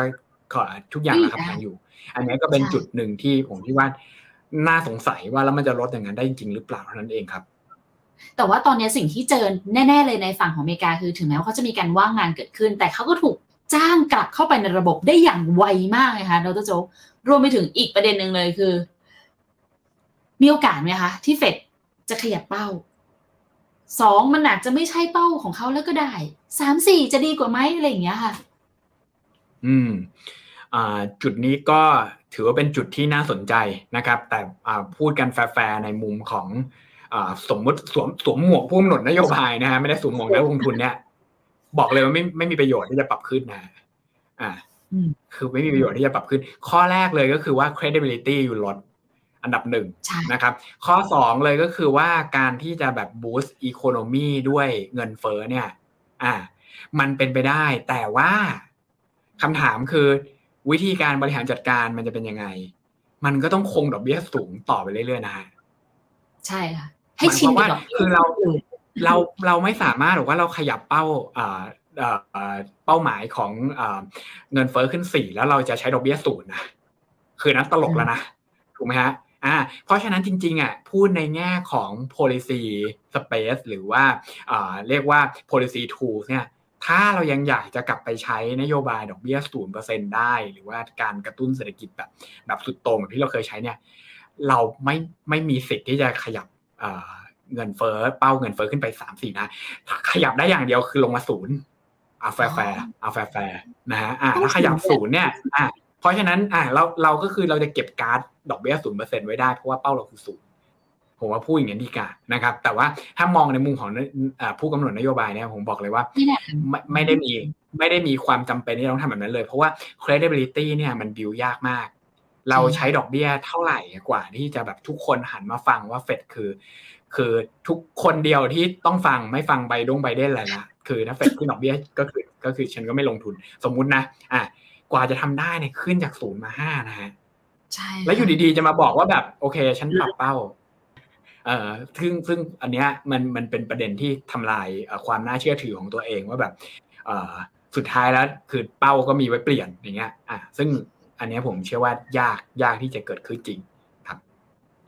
ทุกอย่างราคาแพงอยู่ อันนี้ก็เป็นจุดหนึ่งที่ผมคิดว่าน่าสงสัยว่าแล้วมันจะลดอย่างนั้นได้จริงหรือเปล่าเท่านั้นเองครับ แต่ว่าตอนนี้สิ่งที่เจอแน่ๆเลยในฝั่งของอเมริกาคือถึงแม้ว่าเขาจะมีการว่างงานเกิดขึ้น แต่เขาก็ถูกจ้างกลับเข้าไปในระบบได้อย่างไวมากเลยค่ะดรโจรวมไปถึงอีกประเด็นหนึ่งเลยคือ มีโอกาสไหมคะ ที่เฟด จะขยับเป้าสองมันอาจจะไม่ใช่เป้าของเขาแล้วก็ได้สามสี่จะดีกว่าไหมอะไรอย่างเงี้ยค่ะ อืมจุดนี้ก็ถือว่าเป็นจุดที่น่าสนใจนะครับ แต่พูดกันแฟร์ในมุมของสมมติสวมสวมหมวกผู้กำหนดนโยบายนะฮะไม่ได้สวมหมวกนักลงทุนเนี่ยบอกเลยว่าไม่ไม่มีประโยชน์ที่จะปรับขึ้นนะอ่าคือไม่มีประโยชน์ที่จะปรับขึ้น ข้อแรกเลยก็คือว่า credibility อยู่ลด อันดับหนึ่งนะครับ ข้อสองเลยก็คือว่าการที่จะแบบ boost economy ด้วยเงินเฟ้อเนี่ยอ่ามันเป็นไปได้แต่ว่าคำถามคือวิธีการบริหารจัดการมันจะเป็นยังไง มันก็ต้องคงดอกเบี้ยสูงต่อไปเรื่อยๆนะฮะใช่ค่ะ ให้ชินว่าคือเราเราเราไม่สามารถหรือว่าเราขยับเป้าเป้าหมายของเงินเฟ้อขึ้นสี่แล้วเราจะใช้ดอกเบี้ยศูนย์นะคือนั้นตลกแล้วนะถูกไหมฮะ อ่าเพราะฉะนั้นจริงๆอะพูดในแง่ของ policy space หรือว่าเรียกว่า policy tools เนี่ยถ้าเรายังอยากจะกลับไปใช้นโยบายดอกเบี้ยศูนย์เปอร์เซ็นได้ หรือว่าการกระตุ้นเศรษฐกิจแบบแบบสุดโต่งแบบที่เราเคยใช้เนี่ยเราไม่ไม่มีสิทธิ์ที่จะขยับเงินเฟ้อเป้าเงินเฟ้อขึ้นไปสามสี่นะขยับได้อย่างเดียวคือลงมาศูนย์อาแฟร์แฟร์อาแฟร์แฟร์นะฮะอ่าถ้าขยับศูนย์เนี่ยอ่าเพ ราะฉะนั้นอ่าเราเราก็คือเราจะเก็บการ์ดดอกเบี้ยศูนย์เปอร์เซ็นไว้ได้เพราะว่าเป้าเราคือศูนย์ผมว่าพูดอย่างนี้ดีกว่านะครับ แต่ว่าถ้ามองในมุมของผู้กำหนดนโยบายเนี่ยผมบอกเลยว่าไม่ไม่ได้มีไม่ได้มีความจำเป็นที่ต้องทำแบบนั้นเลย เพราะว่า credibility เนี่ยมันบิวยากมาก เราใช้ดอกเบี้ยเท่าไหร่กว่า ที่จะแบบทุกคนหันมาฟังว่าเฟดคือ คือทุกคนเดียวที่ต้องฟังไม่ฟังใบดงใบเด่นอะไรละคือถ้าเฟดขึ้นดอกเบี้ยก็คือก็คือฉันก็ไม่ลงทุนสมมุตินะ อะ กว่าจะทำได้เนี่ยขึ้นจากศูนย์มาห้านะฮะใช่แล้วอยู่ดีๆจะมาบอกว่าแบบ โอเค ฉันปรับเป้า เอ่อซึ่งซึ่งอันเนี้ยมันมันเป็นประเด็นที่ทำลายความน่าเชื่อถือของตัวเองว่าแบบ เอ่อสุดท้ายแล้วคือเป้าก็มีไว้เปลี่ยนอย่างเงี้ย อะซึ่งอันนี้ผมเชื่อว่ายากยากที่จะเกิดขึ้นจริงครับ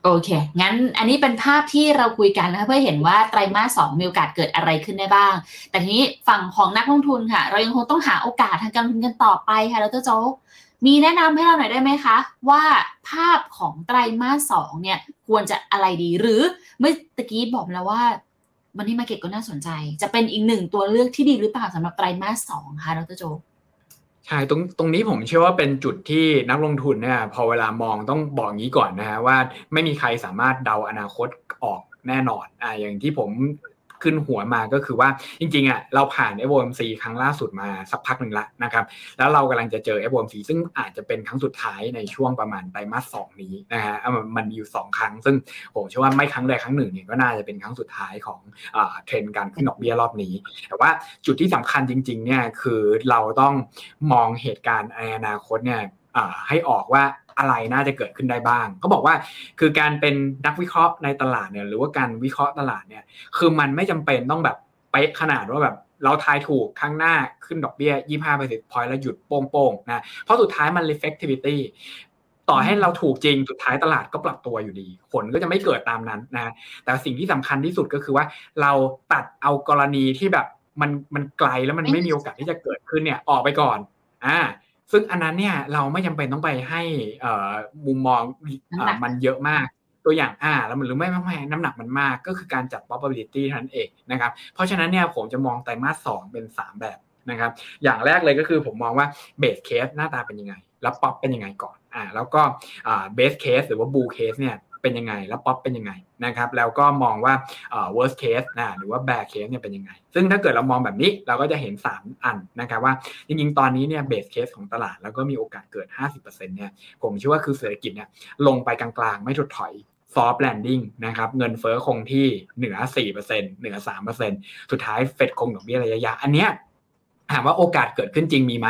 โอเค งั้นอันนี้เป็นภาพที่เราคุยกันนะคะเพื่อเห็นว่าไตรมาสสองมีโอกาสเกิดอะไรขึ้นได้บ้าง แต่ทีนี้ฝั่งของนักลงทุนค่ะ เรายังคงต้องหาโอกาสทางการลงทุนกันต่อไปค่ะดรโจ๊กมีแนะนำให้เราหน่อยได้ไหมคะ ว่าภาพของไตรมาสสองเนี่ยควรจะอะไรดีหรือเมื่อตะกี้บอกแล้วว่ามันนี่มาเก็ตก็น่าสนใจ จะเป็นอีกหนึ่งตัวเลือกที่ดีหรือเปล่าสำหรับไตรมาสสองคะดรโจ ใช่ตรงตรงนี้ผมเชื่อว่าเป็นจุดที่นักลงทุนเนี่ยพอเวลามองต้องบอกงี้ก่อนนะฮะว่าไม่มีใครสามารถเดาอนาคตออกแน่นอนอ่าอย่างที่ผม ขึ้นหัวมาก็คือว่าจริงๆอะเราผ่าน FOMC ครั้งล่าสุดมาสักพักหนึ่งละนะครับแล้วเรากำลังจะเจอ FOMC ซึ่งอาจจะเป็นครั้งสุดท้ายในช่วงประมาณไตรมาสสองนี้นะฮะมันมีอยู่สองครั้ง ซึ่งผมเชื่อว่าไม่ครั้งใดครั้งหนึ่งเนี่ยก็น่าจะเป็นครั้งสุดท้ายของเทรนด์การขึ้นดอกเบี้ยรอบนี้ แต่ว่าจุดที่สำคัญจริงๆเนี่ยคือเราต้องมองเหตุการณ์ในอนาคตเนี่ยให้ออกว่า อะไรน่าจะเกิดขึ้นได้บ้างเขาบอกว่าคือการเป็นนักวิเคราะห์ในตลาดเนี่ยหรือว่าการวิเคราะห์ตลาดเนี่ยคือมันไม่จำเป็นต้องแบบเป๊ะขนาดว่าแบบเราทายถูกข้างหน้าขึ้นดอกเบี้ย 25เปอร์เซ็นต์พอยต์แล้วหยุดโป้งๆนะ เพราะสุดท้ายมัน reflectivity ต่อให้เราถูกจริง สุดท้ายตลาดก็ปรับตัวอยู่ดี ผลก็จะไม่เกิดตามนั้นนะ แต่สิ่งที่สำคัญที่สุดก็คือว่า เราตัดเอากรณีที่แบบมันมันไกลแล้วมันไม่มีโอกาสที่จะเกิดขึ้นเนี่ยออกไปก่อน อ่า ซึ่งอันนั้นเนี่ยเราไม่จำเป็นต้องไปให้มุมมองมันเยอะมากตัวอย่างอ่าแล้วมันหรือไม่ไม่น้ำหนักมันมากก็คือการจัด probability ท่านเองนะครับเพราะฉะนั้นเนี่ยผมจะมองไตรมาสสองเป็น 3 แบบนะครับอย่างแรกเลยก็คือผมมองว่า base case หน้าตาเป็นยังไง แล้ว pop เป็นยังไงก่อนอ่าแล้วก็ base case หรือว่า bull case เนี่ย เป็นยังไง แล้วป๊อปเป็นยังไงนะครับแล้วก็มองว่า worst case นะหรือว่า bear case เนี่ยเป็นยังไง ซึ่งถ้าเกิดเรามองแบบนี้เราก็จะเห็น 3 อันนะครับว่าจริงๆ ตอนนี้เนี่ย base case ของตลาด แล้วก็มีโอกาสเกิด 50%เนี่ยผมเชื่อว่าคือเศรษฐกิจเนี่ยลงไปกลางๆ ไม่ถดถอย soft landing นะครับเงินเฟอ้อคงที่เหนือ 4%เหนือ 3%สุดท้ายเฟดคงดอกเบี้ยระยะยาวอันเนี้ยถามว่าโอกาสเกิดขึ้นจริงมีไหม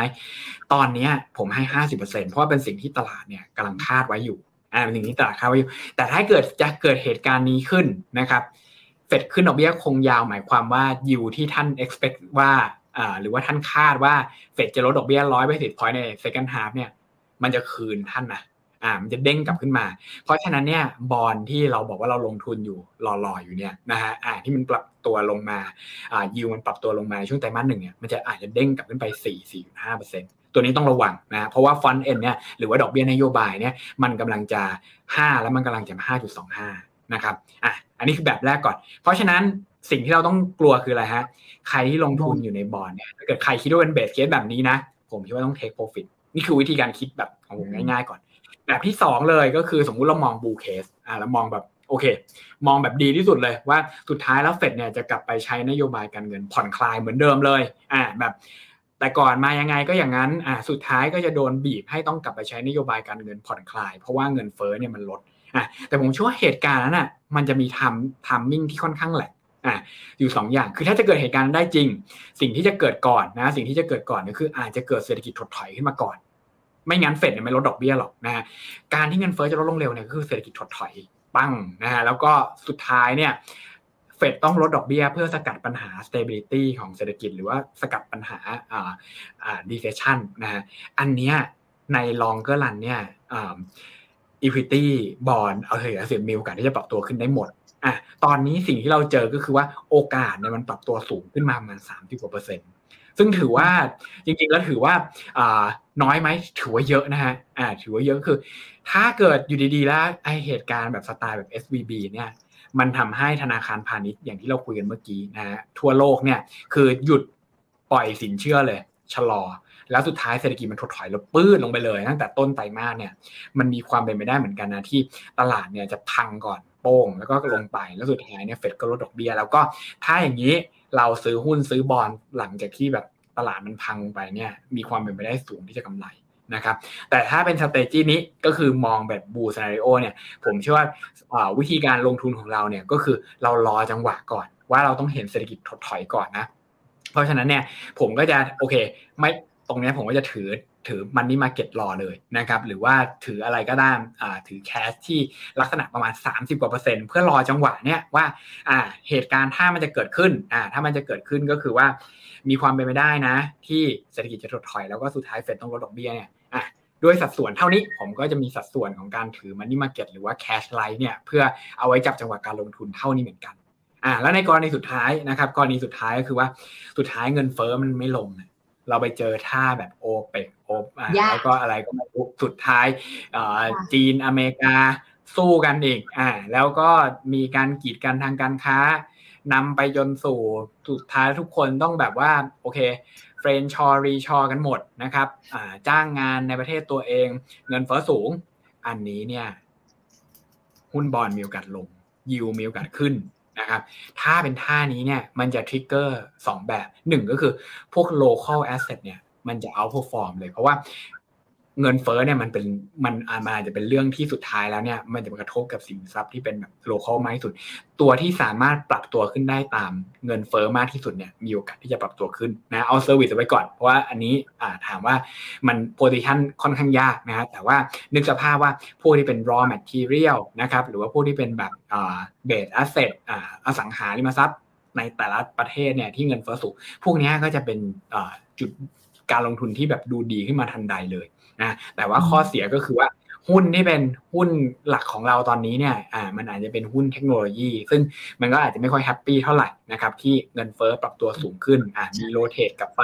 ตอนนี้ผมให้ 50%เพราะว่าเป็นสิ่งที่ตลาดเนี่ยกำลังคาดไว้อยู่ อ่าเป็นสิ่งที่ตลาดคาดไว้อยู่แต่ถ้าเกิดจะเกิดเหตุการณ์นี้ขึ้นนะครับเฟดขึ้นดอกเบี้ยคงยาวหมายความว่ายิวที่ท่าน expect ว่าอ่าหรือว่าท่านคาดว่าเฟดจะลดดอกเบี้ยร้อยไปสิบ point ใน second half เนี่ย มันจะคืนท่านนะอ่ามันจะเด้งกลับขึ้นมา เพราะฉะนั้นเนี่ยบอลที่เราบอกว่าเราลงทุนอยู่รอๆอยู่เนี่ยนะฮะอ่าที่มันปรับตัวลงมาอ่ายิวมันปรับตัวลงมาช่วงไตรมาสหนึ่งเนี่ยมันจะอาจจะเด้งกลับขึ้นไป4 4.5เปอร์เซ็นต์ ตัวนี้ต้องระวังนะเพราะว่า front end เนี่ยหรือว่าดอกเบี้ยนโยบายเนี่ยมันกำลังจะ 5 แล้วมันกำลังจะมา5.25นะครับอะอันนี้คือแบบแรกก่อน เพราะฉะนั้นสิ่งที่เราต้องกลัวคืออะไรฮะใครที่ลงทุนอยู่ในบอลเนี่ยถ้าเกิดใครคิดว่าเป็น base case แบบนี้นะ ผมคิดว่าต้อง take profit นี่คือวิธีการคิดแบบของผมง่ายๆก่อน แบบที่สองเลยก็คือสมมุติเรามอง bull case อ่าเรามองแบบโอเค มองแบบดีที่สุดเลยว่าสุดท้ายแล้วเฟดเนี่ยจะกลับไปใช้นโยบายการเงินผ่อนคลายเหมือนเดิมเลยอ่าแบบ แต่ก่อนมายังไงก็อย่างนั้นอ่าสุดท้ายก็จะโดนบีบให้ต้องกลับไปใช้นโยบายการเงินผ่อนคลาย เพราะว่าเงินเฟ้อเนี่ยมันลดอะแต่ผมเชื่อว่าเหตุการณ์นั้นอะมันจะมีทำทามมิ่งที่ค่อนข้างแหลกอะอยู่สองอย่างคือถ้าจะเกิดเหตุการณ์ได้จริง สิ่งที่จะเกิดก่อนนะ สิ่งที่จะเกิดก่อนก็คืออาจจะเกิดเศรษฐกิจถดถอยขึ้นมาก่อน ไม่งั้นเฟดเนี่ยไม่ลดดอกเบี้ยหรอกนะฮะการที่เงินเฟ้อจะลดลงเร็วเนี่ยก็คือเศรษฐกิจถดถอยปั้งนะฮะแล้วก็สุดท้ายเนี่ย เฟดต้องลดดอกเบี้ยเพื่อสกัดปัญหา stability ของเศรษฐกิจ หรือว่าสกัดปัญหาอ่าอ่า deflation นะฮะอันเนี้ยใน longer run เนี่ยอ่า equity bond เอาเถอะเสียมีโอกาสที่จะปรับตัวขึ้นได้หมดอะตอนนี้สิ่งที่เราเจอก็คือว่าโอกาสเนี่ยมันปรับตัวสูงขึ้นมาประมาณสามสิบกว่าเปอร์เซ็นต์ซึ่งถือว่าจริงๆแล้วถือว่าอ่าน้อยไหมถือว่าเยอะนะฮะอ่าถือว่าเยอะคือ ถ้าเกิดอยู่ดีๆแล้วไอเหตุการณ์แบบสไตล์แบบ SVB เนี่ย มันทำให้ธนาคารพาณิชย์อย่างที่เราคุยกันเมื่อกี้นะฮะทั่วโลกเนี่ยคือหยุดปล่อยสินเชื่อเลยชะลอ แล้วสุดท้ายเศรษฐกิจมันถดถอยแล้วปื้ดลงไปเลย ตั้งแต่ต้นไตรมาสเนี่ยมันมีความเป็นไปได้เหมือนกันนะที่ตลาดเนี่ยจะพังก่อนโป้งแล้วก็ลงไปแล้วสุดท้ายเนี่ยเฟดก็ลดดอกเบี้ยแล้วก็ถ้าอย่างนี้เราซื้อหุ้นซื้อบอลหลังจากที่แบบตลาดมันพังไปเนี่ยมีความเป็นไปได้สูงที่จะกำไร นะครับแต่ถ้าเป็น strategy นี้ก็คือมองแบบบูส c นริโอเนี่ยผมเชื่อว่าวิธีการลงทุนของเราเนี่ยก็คือเรารอจังหวะก่อน ว่าเราต้องเห็นเศรษฐกิจถดถอยก่อนนะ เพราะฉะนั้นเนี่ยผมก็จะโอเคไม่ตรงนี้ผมก็จะถือถือมันนี่มาเก็ตรอเลยนะครับหรือว่าถืออะไรก็ได้ถือแคชที่ลักษณะประมาณ 30กว่าเปอร์เซ็นต์เพื่อรอจังหวะเนี่ยว่าเหตุการณ์ถ้ามันจะเกิดขึ้นถ้ามันจะเกิดขึ้นก็คือว่ามีความเป็นไปได้นะ ที่เศรษฐกิจจะถดถอยแล้วก็สุดท้ายเฟดต้องลดดอกเบี้ยเนี่ย ด้วยสัดส่วนเท่านี้ผมก็จะมีสัดส่วนของการถือมันนี่มาเก็ตหรือว่าแคชไลท์เนี่ยเพื่อเอาไว้จับจังหวะการลงทุนเท่านี้เหมือนกันอ่าแล้วในกรณีสุดท้ายนะครับกรณีสุดท้ายก็คือว่าสุดท้ายเงินเฟ้อมันไม่ลง เราไปเจอท่าแบบโอเปกเอยแล้วก็อะไรก็ไม่รู้สุดท้ายจีนอเมริกาสู้กันอีกอ่าแล้วก็มีการกีดกันทางการค้านำไปจนสู่สุดท้ายทุกคนต้องแบบว่าโอเค friendshore reshore กันหมดนะครับจ้างงานในประเทศตัวเอง เงินเฟ้อสูง อันนี้เนี่ยหุ้นบอนด์มีโอกาสลง yield มีโอกาสขึ้นนะครับถ้าเป็นท่านี้เนี่ยมันจะ trigger สองแบบหนึ่งก็คือพวก local asset เนี่ยมันจะเอา perform เลย เพราะว่า เงินเฟ้อเนี่ยมันเป็นมันอาจจะเป็นเรื่องที่สุดท้ายแล้วเนี่ย มันจะกระทบกับสินทรัพย์ที่เป็นแบบ local มากที่สุด ตัวที่สามารถปรับตัวขึ้นได้ตามเงินเฟ้อมากที่สุดเนี่ยมีโอกาสที่จะปรับตัวขึ้นนะเอาเซอร์วิสไว้ก่อน เพราะว่าอันนี้ถามว่ามัน position ค่อนข้างยากนะฮะแต่ว่านึกสภาพว่าพวกที่เป็น raw material นะครับหรือว่าพวกที่เป็นแบบ base asset อสังหาริมทรัพย์ในแต่ละประเทศเนี่ยที่เงินเฟ้อสูงพวกนี้ก็จะเป็นจุดการลงทุนที่แบบดูดีขึ้นมาทันใดเลย นะแต่ว่าข้อเสียก็คือว่า หุ้นที่เป็นหุ้นหลักของเราตอนนี้เนี่ยอ่ามันอาจจะเป็นหุ้นเทคโนโลยี ซึ่งมันก็อาจจะไม่ค่อย happy เท่าไหร่นะครับที่เงินเฟ้อปรับตัวสูงขึ้นอ่ามี rotate กลับไป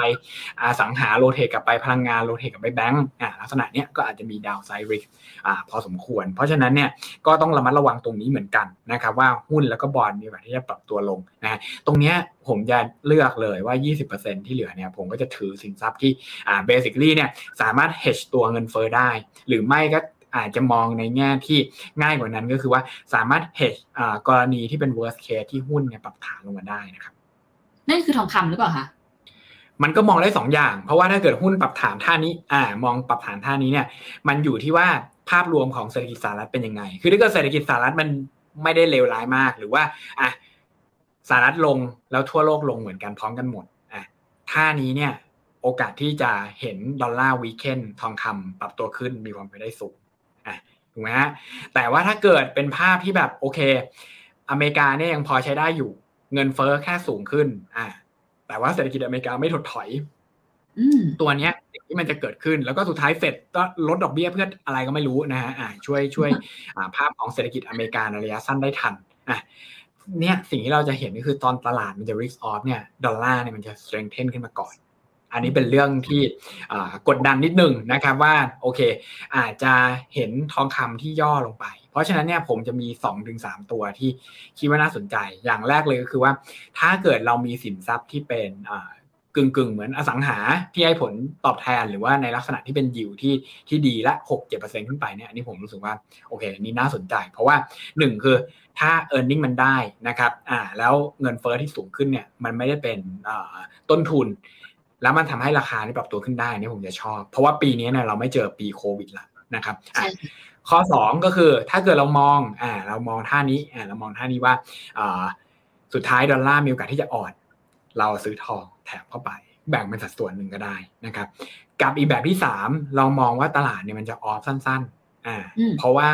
อ่าสังหาโรเทตกับไปพลังงานโรเทตกับไปแบงก์อ่าลักษณะเนี้ยก็อาจจะมีดาวไซริกอ่าพอสมควร เพราะฉะนั้นเนี่ยก็ต้องระมัดระวังตรงนี้เหมือนกันนะครับว่าหุ้นแล้วก็บอลมีโอกาสที่จะปรับตัวลงนะตรงเนี้ยผมจะเลือกเลยว่า 20%ที่เหลือเนี่ยผมก็จะถือสินทรัพย์ที่อ่าเบสิคลี่เนี่ยสามารถ hedge ตัวเงินเฟ้อได้ หรือไม่ก็ อาจจะมองในแง่ที่ง่ายกว่านั้นก็คือว่าสามารถ hedge กรณีที่เป็น worst case ที่หุ้นเนี่ยปรับฐานลงมาได้นะครับ นั่นคือทองคำหรือเปล่าคะมันก็มองได้สองอย่าง เพราะว่าถ้าเกิดหุ้นปรับฐานท่านี้ อ่า มองปรับฐานท่านี้เนี่ย มันอยู่ที่ว่าภาพรวมของเศรษฐกิจสหรัฐเป็นยังไง คือถ้าเกิดเศรษฐกิจสหรัฐมันไม่ได้เลวร้ายมาก หรือว่า อะ สหรัฐลงแล้วทั่วโลกลงเหมือนกันพร้อมกันหมด อะ ท่านี้เนี่ย โอกาสที่จะเห็นดอลลาร์วีเคนทองคำปรับตัวขึ้นมีความเป็นได้สูง อะถูกไหมฮะแต่ว่าถ้าเกิดเป็นภาพที่แบบโอเคภอเมริกาเนี่ยยังพอใช้ได้อยู่ เงินเฟ้อแค่สูงขึ้นอ่าแต่ว่าเศรษฐกิจอเมริกาไม่ถดถอยอืมตัวเนี้ยสิ่งที่มันจะเกิดขึ้นแล้วก็สุดท้ายเฟดก็ลดดอกเบี้ยเพื่ออะไรก็ไม่รู้นะฮะอ่าช่วยช่วยอ่าภาพของเศรษฐกิจอเมริกาในระยะสั้นได้ทันอะเนี่ยสิ่งที่เราจะเห็นก็คือตอนตลาดมันจะ risk off เนี่ยดอลลาร์เนี่ยมันจะ strengthen ขึ้นมาก่อน อันนี้เป็นเรื่องที่กดดันนิดนึงนะครับว่าโอเค อาจจะเห็นทองคำที่ย่อลงไป เพราะฉะนั้นเนี่ยผมจะมี2อถึงสตัวที่คิดว่าน่าสนใจ อย่างแรกเลยก็คือว่า ถ้าเกิดเรามีสินทรัพย์ที่เป็นกึ่งกึ่งๆเหมือนอสังหาที่ให้ผลตอบแทนหรือว่าในลักษณะที่เป็นยิวที่ที่ดีละหกเจ็ดเปอร์เซ็นขึ้นไปเนี่ยอันนี้ผมรู้สึกว่าโอเคนี่น่าสนใจ เพราะว่าหนึ่งคือถ้า e a r n i n g มันได้นะครับอ่าแล้วเงินเฟอ้อที่สูงขึ้นเนี่ยมันไม่ได้เป็นต้นทุน แล้วมันทำให้ราคาที่ปรับตัวขึ้นได้นี่ผมจะชอบ เพราะว่าปีนี้เนี่ยเราไม่เจอปีโควิดละนะครับอะใช่ข้อ 2 ก็คือถ้าเกิดเรามองอ่าเรามองท่านี้อ่าเรามองท่านี้ว่าอ่าสุดท้ายดอลลาร์มีโอกาสที่จะอ่อนเราซื้อทองแถบเข้าไป แบ่งเป็นสัดส่วนหนึ่งก็ได้นะครับ กับอีกแบบที่ 3 เรามองว่าตลาดเนี่ยมันจะออฟสั้น ๆ อ่าอืมเพราะว่า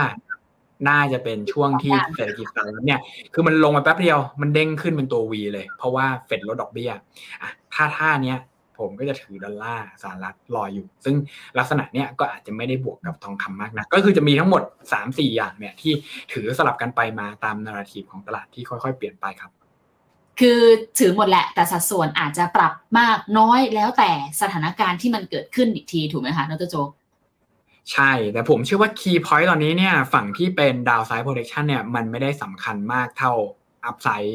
น่าจะเป็นช่วงที่เศรษฐกิจสหรัฐเนี่ย คือมันลงมาแป๊บเดียว มันเด้งขึ้นเป็นตัว V เลย เพราะว่าเฟดลดดอกเบี้ยอะถ้าท่าเนี้ย ผมก็จะถือดอลลาร์สหรัฐรออยู่ ซึ่งลักษณะเนี้ยก็อาจจะไม่ได้บวกกับทองคำมากนะก็คือจะมีทั้งหมด 3-4 อย่างเนี่ยที่ถือสลับกันไปมาตามนาราทีฟของตลาดที่ค่อยๆ เปลี่ยนไปครับ คือถือหมดแหละ แต่สัดส่วนอาจจะปรับมากน้อยแล้วแต่สถานการณ์ที่มันเกิดขึ้นอีกทีถูกไหมคะดรโจกใช่ แต่ผมเชื่อว่า key point ตอนนี้เนี่ยฝั่งที่เป็น downside protection เนี่ยมันไม่ได้สำคัญมากเท่า upside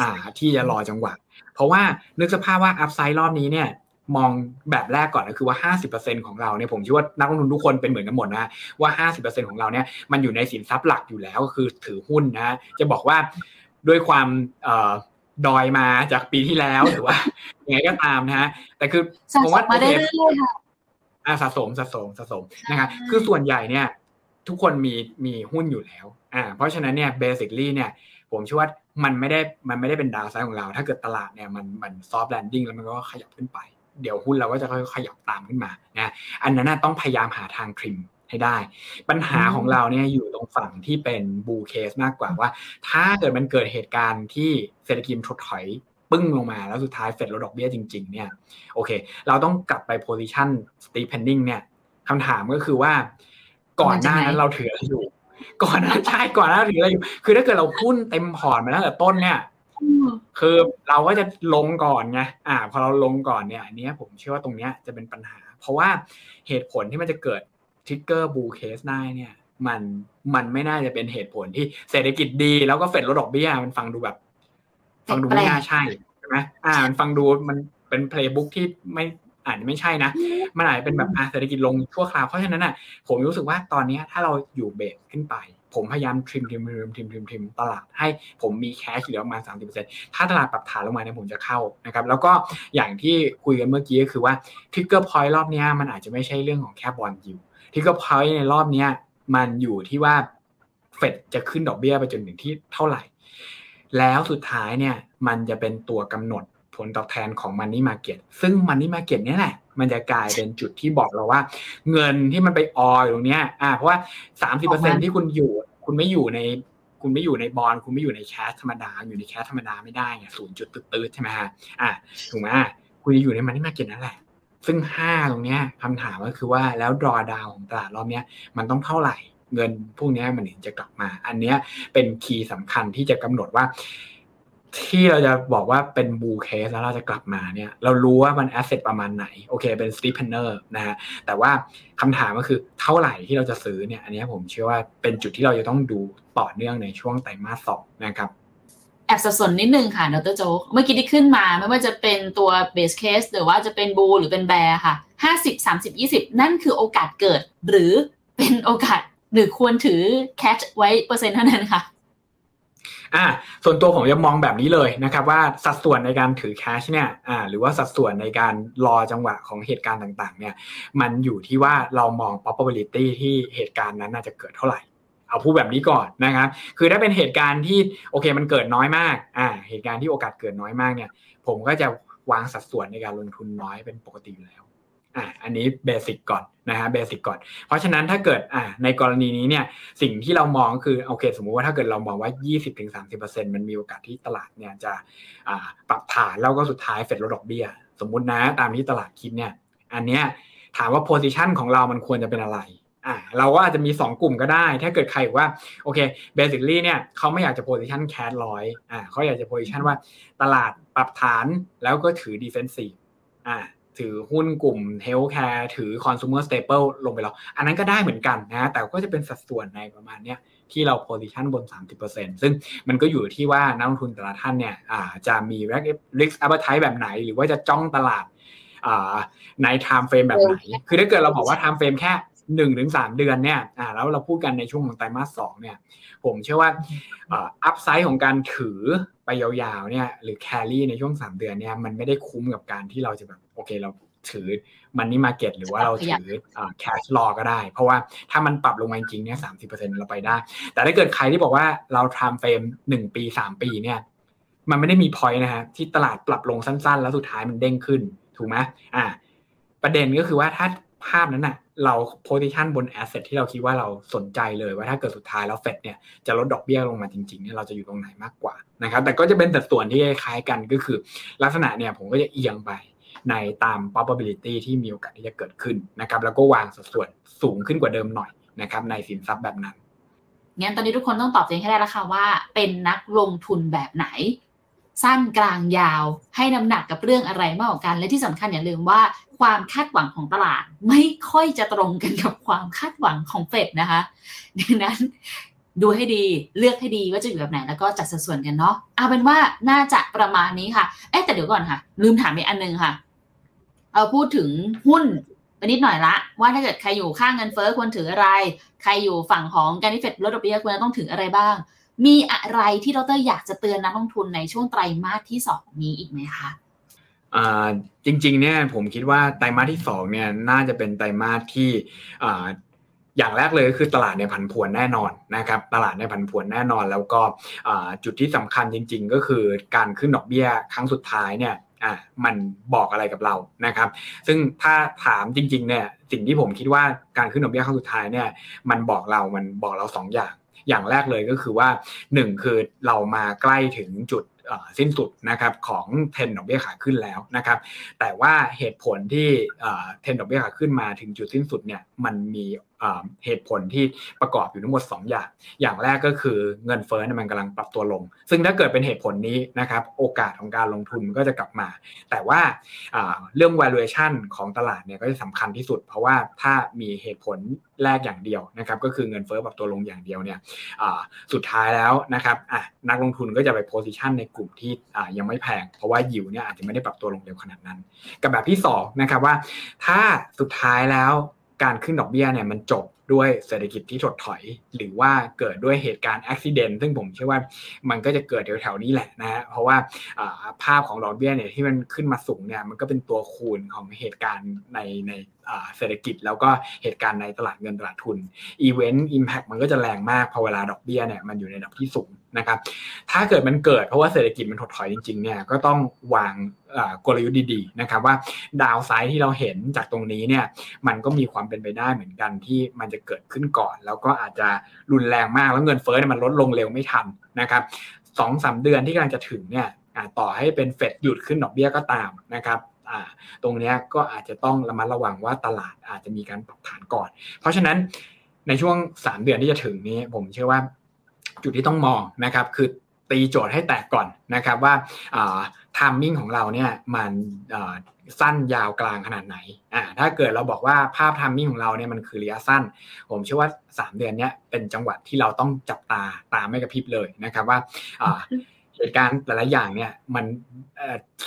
อ่าที่จะรอจังหวะ เพราะว่านึกสภาพว่า upside รอบนี้เนี่ยมองแบบแรกก่อนก็คือว่า 50%ของเราเนี่ยผมเชื่อว่านักลงทุนทุกคนเป็นเหมือนกันหมดนะว่า 50%ของเราเนี่ยมันอยู่ในสินทรัพย์หลักอยู่แล้วก็คือถือหุ้นนะจะบอกว่าด้วยความเอ่อดอยมาจากปีที่แล้วหรือว่ายังไงก็ตามนะฮะแต่คือสะผมสว่ามมาได้โอเคเรื่อยๆค่ะอ่าสะสมสะสมสะสมนะครับคือส่วนใหญ่เนี่ยทุกคนมีมีหุ้นอยู่แล้วอ่าเพราะฉะนั้นเนี่ย basically เนี่ย ผมเชื่อว่ามันไม่ได้มันไม่ได้เป็น downside ของเรา ถ้าเกิดตลาดเนี่ยมันมัน soft landing แล้วมันก็ขยับขึ้นไป เดี๋ยวหุ้นเราก็จะค่อยขยับตามขึ้นมานะอันนั้นต้องพยายามหาทาง trim ให้ได้ ปัญหาของเราเนี่ยอยู่ตรงฝั่งที่เป็น bull case มากกว่าว่า ถ้าเกิดมันเกิดเหตุการณ์ที่เศรษฐกิจถดถอยปึ้งลงมาแล้วสุดท้ายเฟดลดดอกเบี้ยจริง ๆ เนี่ยโอเค เราต้องกลับไป position steepening เนี่ยคำถามก็คือว่าก่อนหน้านั้นเราถืออะไรอยู่ ก่อนหน้าใช่ก่อนหน้าถืออะไรอยู่คือถ้าเกิดเราหุ้นเต็มพอร์ตมาตั้งแต่ต้นเนี่ยคือเราก็จะลงก่อนไงอ่า พอเราลงก่อนเนี่ยอันเนี้ยผมเชื่อว่าตรงเนี้ยจะเป็นปัญหา เพราะว่าเหตุผลที่มันจะเกิด trigger bull case ได้เนี่ย มันมันไม่น่าจะเป็นเหตุผลที่เศรษฐกิจดี แล้วก็เฟดลดดอกเบี้ยมันฟังดูแบบ ฟังดูไม่น่าใช่ใช่ไหมอ่า มันฟังดูมันเป็น playbook ที่ไม่ อาจจะไม่ใช่นะ มันอาจจะเป็นแบบอะเศรษฐกิจลงชั่วคราวเพราะฉะนั้นอะผมรู้สึกว่าตอนเนี้ยถ้าเราอยู่ base ขึ้นไป ผมพยายาม trim trim trim trim trim trim ตลาดให้ผมมี cash เหลือประมาณ30%ถ้าตลาดปรับฐานลงมาเนี่ยผมจะเข้านะครับแล้วก็อย่างที่คุยกันเมื่อกี้ก็คือว่า trigger point รอบเนี้ยมันอาจจะไม่ใช่เรื่องของแค่บอนด์ yield trigger point ในรอบเนี้ยมันอยู่ที่ว่าเฟดจะขึ้นดอกเบี้ยไปจนถึงที่เท่าไหร่ แล้วสุดท้ายเนี่ยมันจะเป็นตัวกำหนด ผลตอบแทนของ Money Market ซึ่ง Money Market เนี่ยแหละมันจะกลายเป็นจุดที่บอกเราว่า เงินที่มันไปอออยู่ตรงเนี้ยอ่าเพราะว่า 30%ที่คุณอยู่ คุณไม่อยู่ในคุณไม่อยู่ในบอลคุณไม่อยู่ในแคสธรรมดา อยู่ในแคสธรรมดาไม่ได้ไงศูนย์จุดตืดๆใช่ไหมฮะอ่าถูกไหมคุณจะอยู่ใน Money Market นั่นแหละ ซึ่ง5ตรงเนี้ยคำถามก็คือว่าแล้ว draw down ของตลาดรอบเนี้ยมันต้องเท่าไหร่ เงินพวกเนี้ยมันถึงจะกลับมา อันเนี้ยเป็น key สำคัญที่จะกำหนดว่า ที่เราจะบอกว่าเป็น bull case แล้วเราจะกลับมาเนี่ย เรารู้ว่ามัน asset ประมาณไหน โอเคเป็น steepener นะฮะแต่ว่าคำถามก็คือเท่าไหร่ที่เราจะซื้อเนี่ย อันนี้ผมเชื่อว่าเป็นจุดที่เราจะต้องดูต่อเนื่องในช่วงไตรมาสสองนะครับแอบสับสนนิดนึงค่ะดรโจ๊กเมื่อกี้ที่ขึ้นมาไม่ว่าจะเป็นตัว base case หรือว่าจะเป็น bull หรือเป็น bear ค่ะห้าสิบสามสิบยี่สิบนั่นคือโอกาสเกิด หรือเป็นโอกาสหรือควรถือแคชไว้เปอร์เซ็นต์เท่านั้นค่ะ อ่าส่วนตัวผมจะมองแบบนี้เลยนะครับว่าสัดส่วนในการถือแคชเนี่ยอ่าหรือว่าสัดส่วนในการรอจังหวะของเหตุการณ์ต่างๆเนี่ยมันอยู่ที่ว่าเรามอง probability ที่เหตุการณ์นั้นน่าจะเกิดเท่าไหร่เอาพูดแบบนี้ก่อนนะครับ คือถ้าเป็นเหตุการณ์ที่โอเคมันเกิดน้อยมาก อ่า เหตุการณ์ที่โอกาสเกิดน้อยมากเนี่ย ผมก็จะวางสัดส่วนในการลงทุนน้อยเป็นปกติอยู่แล้ว อ่าอันนี้ basic ก่อนนะฮะ basic ก่อน เพราะฉะนั้นถ้าเกิดอ่าในกรณีนี้เนี่ยสิ่งที่เรามองคือโอเคสมมุติว่าถ้าเกิดเรามองว่า 20-30%มันมีโอกาสที่ตลาดเนี่ยจะอ่าปรับฐานแล้วก็สุดท้ายเฟดลดดอกเบี้ย สมมุตินะตามที่ตลาดคิดเนี่ยอันเนี้ยถามว่า position ของเรามันควรจะเป็นอะไรอ่าเราก็อาจจะมี 2 กลุ่มก็ได้ ถ้าเกิดใครว่าโอเค basically เนี่ยเขาไม่อยากจะ position cash ร้อยอ่าเขาอยากจะ position ว่าตลาดปรับฐานแล้วก็ถือ defensive อ่า ถือหุ้นกลุ่ม healthcare ถือคอน sumer staple ลงไปแล้วอันนั้นก็ได้เหมือนกันนะแต่ก็จะเป็นสัดส่วนในประมาณเนี้ยที่เรา position บน 30%ซึ่งมันก็อยู่ที่ว่านักลงทุนแต่ละท่านเนี่ยจะมี risk appetite แบบไหน หรือว่าจะจ้องตลาดใน time frame แบบไหน คือถ้าเกิดเราบอกว่า time frame แค่หนึ่งถึงสามเดือนเนี่ยอ่าแล้วเราพูดกันในช่วงของไตรมาสสองเนี่ย ผมเชื่อว่า upside ของการถือไปยาวๆเนี่ย หรือ carry ในช่วงสามเดือนเนี่ย มันไม่ได้คุ้มกับการที่เราจะแบบ โอเคเราถือ money market หรือว่าเราถือ cash รอก็ได้ เพราะว่าถ้ามันปรับลงมาจริงเนี่ยสามสิบเปอร์เซ็นเราไปได้ แต่ถ้าเกิดใครที่บอกว่าเรา time frame หนึ่งปีสามปีเนี่ย มันไม่ได้มี point นะฮะที่ตลาดปรับลงสั้น ๆ แล้วสุดท้ายมันเด้งขึ้น ถูกไหมอ่า ประเด็นก็คือว่าถ้าภาพนั้นอะเราโพซิชันบนแอสเซทที่เราคิดว่าเราสนใจเลยว่าถ้าเกิดสุดท้ายแล้วเฟดเนี่ยจะลดดอกเบี้ยลงมาจริงๆเนี่ยเราจะอยู่ตรงไหนมากกว่านะครับแต่ก็จะเป็นสัดส่วนที่คล้ายกันก็คือ ลักษณะเนี่ยผมก็จะเอียงไป ในตาม probability ที่มีโอกาสที่จะเกิดขึ้นนะครับ แล้วก็วางสัดส่วนสูงขึ้นกว่าเดิมหน่อยนะครับ ในสินทรัพย์แบบนั้นงั้นตอนนี้ทุกคนต้องตอบเองให้ได้แล้วค่ะว่า เป็นนักลงทุนแบบไหน สั้นกลางยาว ให้น้ำหนักกับเรื่องอะไรมากกว่ากัน และที่สำคัญอย่าลืมว่าความคาดหวังของตลาด ไม่ค่อยจะตรงกันกับความคาดหวังของเฟดนะคะดังนั้นดูให้ดีเลือกให้ดีว่าจะอยู่แบบไหนแล้วก็จัดสัดส่วนกันเนาะเอาเป็นว่าน่าจะประมาณนี้ค่ะเอ๊แต่เดี๋ยวก่อนค่ะ ลืมถามอีกอันนึงค่ะ เอาพูดถึงหุ้นไปนิดหน่อยละ ว่าถ้าเกิดใครอยู่ข้างเงินเฟ้อควรถืออะไร ใครอยู่ฝั่งของการที่เฟดลดดอกเบี้ยควรจะต้องถืออะไรบ้าง มีอะไรที่ดรอยากจะเตือนนักลงทุนในช่วงไตรมาสที่สองนี้อีกไหมคะจริงๆเนี่ยผมคิดว่าไตรมาสที่2เนี่ยน่าจะเป็นไตรมาสที่อย่างแรกเลยก็คือตลาดในผันผวนแน่นอนนะครับตลาดในผันผวนแน่นอน แล้วก็จุดที่สำคัญจริง ๆ ก็คือการขึ้นดอกเบี้ยครั้งสุดท้ายเนี่ย อะมันบอกอะไรกับเรานะครับ ซึ่งถ้าถามจริงๆเนี่ยสิ่งที่ผมคิดว่าการขึ้นดอกเบี้ยครั้งสุดท้ายเนี่ยมันบอกเรา มันบอกเรา2ออย่าง อย่างแรกเลยก็คือว่า 1 คือเรามาใกล้ถึงจุดสิ้นสุดนะครับของเทนดอกเบี้ยขาขึ้นแล้วนะครับ แต่ว่าเหตุผลที่เทนดอกเบี้ยขาขึ้นมาถึงจุดสิ้นสุดเนี่ยมันมีเหตุผลที่ประกอบอยู่ทั้งหมด 2 อย่าง อย่างแรกก็คือเงินเฟ้อมันกำลังปรับตัวลง ซึ่งถ้าเกิดเป็นเหตุผลนี้นะครับโอกาสของการลงทุนก็จะกลับมา แต่ว่าเรื่อง valuation ของตลาดเนี่ยก็จะสำคัญที่สุด เพราะว่าถ้ามีเหตุผลแรกอย่างเดียวนะครับก็คือเงินเฟ้อปรับตัวลงอย่างเดียวเนี่ยสุดท้ายแล้วนะครับนักลงทุนก็จะไปโพซิชันในกลุ่มที่ยังไม่แพง เพราะว่ายิวเนี่ยอาจจะไม่ได้ปรับตัวลงเร็วขนาดนั้น กับแบบที่2นะครับว่าถ้าสุดท้ายแล้ว การขึ้นดอกเบี้ยเนี่ยมันจบ ด้วยเศรษฐกิจที่ถดถอย หรือว่าเกิดด้วยเหตุการณ์อุบิเหตุซึ่งผมเชื่อว่ามันก็จะเกิดแถวๆนี้แหละนะฮะเพราะว่าภาพของดอกเบี้ยเนี่ยที่มันขึ้นมาสูงเนี่ยมันก็เป็นตัวคูณของเหตุการณ์ในในเศรษฐกิจแล้วก็เหตุการณ์ในตลาดเงินตลาดทุน event impact มันก็จะแรงมากพอเวลาดอกเบี้ยเนี่ยมันอยู่ในระดับที่สูงนะครับถ้าเกิดมันเกิดเพราะว่าเศรษฐกิจมันถดถอยจริงๆเนี่ยก็ต้องวางกลยุทธ์ดีๆนะครับว่า downside ที่เราเห็นจากตรงนี้เนี่ยมันก็มีความเป็นไปได้เหมือนกันที่มันจะเกิดขึ้นก่อน แล้วก็อาจจะรุนแรงมากแล้วเงินเฟ้อเนี่ยมันลดลงเร็วไม่ทันนะครับสองสามเดือนที่กำลังจะถึงเนี่ยต่อให้เป็นเฟดหยุดขึ้นดอกเบี้ยก็ตามนะครับตรงนี้ก็อาจจะต้องระมัดระวังว่าตลาดอาจจะมีการปรับฐานก่อน เพราะฉะนั้นในช่วง 3 เดือนที่จะถึงนี้ ผมเชื่อว่าจุดที่ต้องมองนะครับคือตีโจทย์ให้แตกก่อนนะครับว่าทามมิ่งของเราเนี่ยมัน สั้นยาวกลางขนาดไหนอ่าถ้าเกิดเราบอกว่าภาพทามมิ่งของเราเนี่ยมันคือระยะสั้น ผมเชื่อว่า 3 เดือนนี้เป็นจังหวัดที่เราต้องจับตาตาไม่กระพริบเลยนะครับว่าเหตุการณ์แต่ละอย่างเนี่ยมัน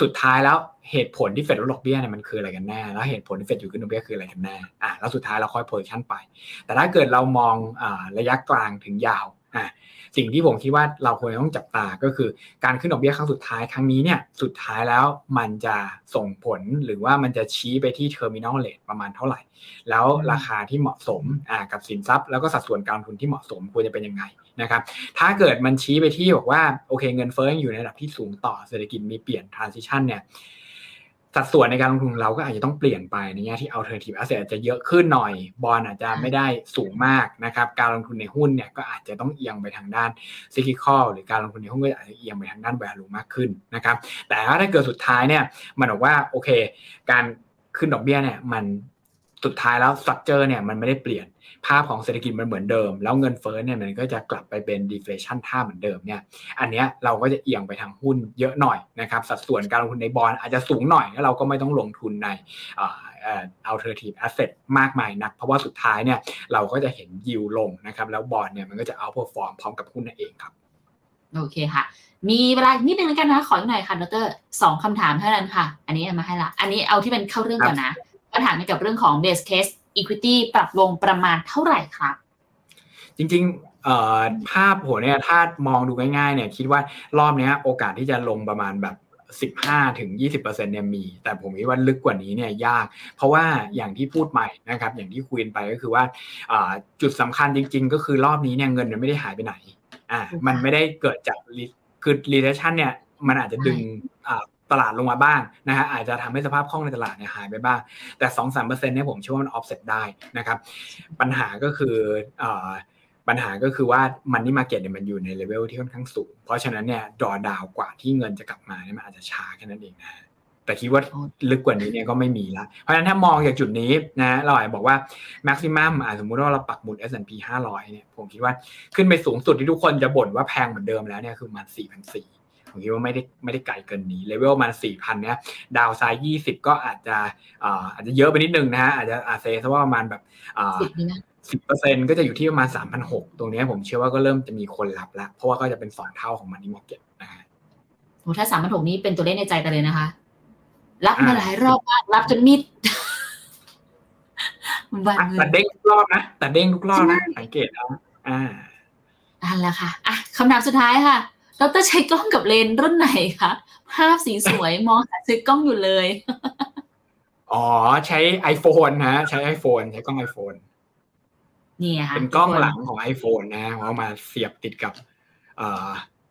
สุดท้ายแล้วเหตุผลที่เฟดลดดอกเบี้ยเนี่ยมันคืออะไรกันแน่ แล้วเหตุผลที่เฟดหยุดขึ้นดอกเบี้ยคืออะไรกันแน่อ่าแล้วสุดท้ายเราค่อย position ไป แต่ถ้าเกิดเรามองอ่าระยะกลางถึงยาวอ่าสิ่งที่ผมคิดว่าเราควรต้องจับตาก็คือ การขึ้นดอกเบี้ยครั้งสุดท้ายครั้งนี้เนี่ยสุดท้ายแล้วมันจะส่งผลหรือว่ามันจะชี้ไปที่ terminal rate ประมาณเท่าไหร่ แล้วราคาที่เหมาะสมกับสินทรัพย์ แล้วก็สัดส่วนการลงทุนที่เหมาะสมควรจะเป็นยังไงนะครับถ้าเกิดมันชี้ไปที่บอกว่าโอเคเงินเฟ้ออยู่ในระดับที่สูงต่อเศรษฐกิจมีเปลี่ยน transition เนี่ย สัดส่วนในการลงทุนเราก็อาจจะต้องเปลี่ยนไปในแง่ที่ alternative asset อาจจะเยอะขึ้นหน่อย บอลอาจจะไม่ได้สูงมากนะครับ การลงทุนในหุ้นเนี่ยก็อาจจะต้องเอียงไปทางด้าน cyclical หรือการลงทุนในหุ้นก็อาจจะเอียงไปทางด้าน value มากขึ้นนะครับ แต่ถ้าเกิดสุดท้ายเนี่ยมันบอกว่าโอเค การขึ้นดอกเบี้ยเนี่ยมัน สุดท้ายแล้วสตรัคเจอร์เนี่ยมันไม่ได้เปลี่ยนภาพของเศรษฐกิจมันเหมือนเดิม แล้วเงินเฟ้อเนี่ยมันก็จะกลับไปเป็นดีเฟลชันท่าเหมือนเดิมเนี่ยอันเนี้ยเราก็จะเอียงไปทางหุ้นเยอะหน่อยนะครับสัดส่วนการลงทุนในบอลอาจจะสูงหน่อยแล้วเราก็ไม่ต้องลงทุนในเอ่อเอ่อ alternative asset มากมายนัก เพราะว่าสุดท้ายเนี่ยเราก็จะเห็นยิวลงนะครับแล้วบอลเนี่ยมันก็จะ outperform พร้อมกับหุ้นนั่นเองครับโอเคค่ะ มีเวลานิดนึงแล้วกันนะขออีกหน่อยค่ะดรสองคำถามเท่านั้นค่ะ อันนี้มาให้ละ อันนี้เอาที่เป็นเข้าเรื่องก่อนนะ ก็ถามเกี่ยวกับเรื่องของ base case equity ปรับลงประมาณเท่าไหร่ครับ จริงๆเอ่อภาพโหเนี่ยถ้ามองดูง่ายๆเนี่ยคิดว่ารอบเนี้ยโอกาสที่จะลงประมาณแบบ15ถึง20%เนี่ยมี แต่ผมคิดว่าลึกกว่านี้เนี่ยยาก เพราะว่าอย่างที่พูดใหม่นะครับ อย่างที่คุยกันไปก็คือว่าอ่าจุดสำคัญจริง ๆ ก็คือรอบนี้เนี่ยเงินมันไม่ได้หายไปไหนอ่ามันไม่ได้เกิดจาก re- คือ recession เนี่ยมันอาจจะดึงอ่า ตลาดลงมาบ้างนะฮะอาจจะทำให้สภาพคล่องในตลาดเนี่ยหายไปบ้าง แต่2-3%เนี่ยผมเชื่อว่ามัน offset ได้นะครับปัญหาก็คืออ่าปัญหาก็คือว่า money market เนี่ยมันอยู่ในเลเวลที่ค่อนข้างสูง เพราะฉะนั้นเนี่ยดอดาวกว่าที่เงินจะกลับมาเนี่ยมันอาจจะช้าแค่นั้นเองนะแต่คิดว่าลึกกว่านี้เนี่ยก็ไม่มีละ เพราะฉะนั้นถ้ามองจากจุดนี้นะเราอาจจะบอกว่า maximum อะสมมุติว่าเราปักหมุด S&P 500 เนี่ยผมคิดว่าขึ้นไปสูงสุดที่ทุกคนจะบ่นว่าแพงเหมือนเดิมแล้วเนี่ยคือประมาณ4,400 ผมคิดว่าไม่ได้ไม่ได้ไกลเกินนี้เลเวลมัน4,000เนี่ยดาวไซด์20ก็อาจจะอ่าอาจจะเยอะไปนิดนึงนะฮะอาจจะอาจเซซะว่าประมาณแบบอ่าสิบนี่นะสิบเปอร์เซ็นก็จะอยู่ที่ประมาณสามพันหกตรงเนี้ยผมเชื่อว่าก็เริ่มจะมีคนรับแล้วเพราะว่าก็จะเป็นสองเท่าของมันนี่มาเก็ตนะฮะโหถ้าสามพันหกนี้เป็นตัวเลขในใจกันเลยนะคะ รับมาหลายรอบมากรับจนมิดวันอะเงิแต่นเด้งทุกรอบนะแต่เด้งทุกรอบนะสังเกตนะอ่านั่นแหละค่ะอะคำถามสุดท้ายค่ะ ดรใช้กล้องกับเลนส์รุ่นไหนคะภาพสีสวยมองหาซื้อกล้องอยู่เลย อ๋อใช้ iPhone นะใช้ iPhone ใช้กล้อง iPhone นี่ค่ะเป็นกล้องหลังของ iPhone นะเอามาเสียบติดกับเอ่อ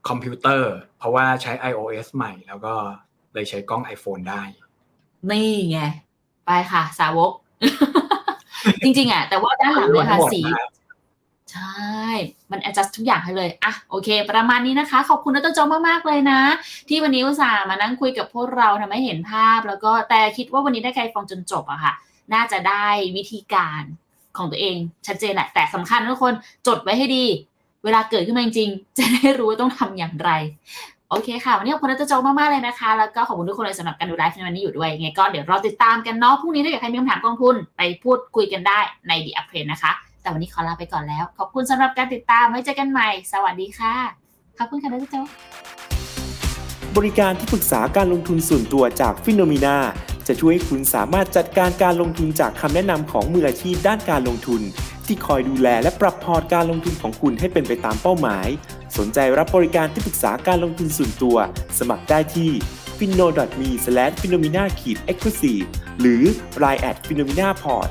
คอมพิวเตอร์ เพราะว่าใช้ iOS ใหม่ แล้วก็เลยใช้กล้อง iPhone ได้ นี่ไง ไปค่ะ สาวก จริงๆอะ แต่ว่าด้านหลังเนี่ยค่ะหมดสีนะครับ ใช่ มัน adjust ทุกอย่างให้เลย อะ โอเค ประมาณนี้นะคะ ขอบคุณดรโจมาก ๆ เลยนะ ที่วันนี้อุตส่าห์มานั่งคุยกับพวกเราทำให้เห็นภาพ แล้วก็แต่คิดว่าวันนี้ได้ใครฟังจนจบอะค่ะ น่าจะได้วิธีการของตัวเองชัดเจนแหละ แต่สำคัญทุกคนจดไว้ให้ดี เวลาเกิดขึ้นมาจริงๆ จะได้รู้ว่าต้องทำอย่างไร โอเคค่ะ วันนี้ขอบคุณดรโจมาก ๆ เลยนะคะ แล้วก็ขอบคุณทุกคนเลยสำหรับการดูไลฟ์ในวันนี้อยู่ด้วยยังไงก็เดี๋ยวรอติดตามกันเนาะ พรุ่งนี้ถ้าเกิดใครมีคำถามกองทุนไปพูดคุยกันได้ใน The Up Trend นะคะ แต่วันนี้ขอลาไปก่อนแล้ว ขอบคุณสำหรับการติดตามไว้เจอกันใหม่ สวัสดีค่ะ ขอบคุณค่ะดรโจบริการที่ปรึกษาการลงทุนส่วนตัวจากฟิโนมีนาจะช่วยให้คุณสามารถจัดการการลงทุนจากคำแนะนำของมืออาชีพด้านการลงทุน ที่คอยดูแลและปรับพอร์ตการลงทุนของคุณให้เป็นไปตามเป้าหมาย สนใจรับบริการที่ปรึกษาการลงทุนส่วนตัว สมัครได้ที่ f i n o m e f i n o m i n a e x c l u s i v e หรือ line at f i n o m i n a p o r t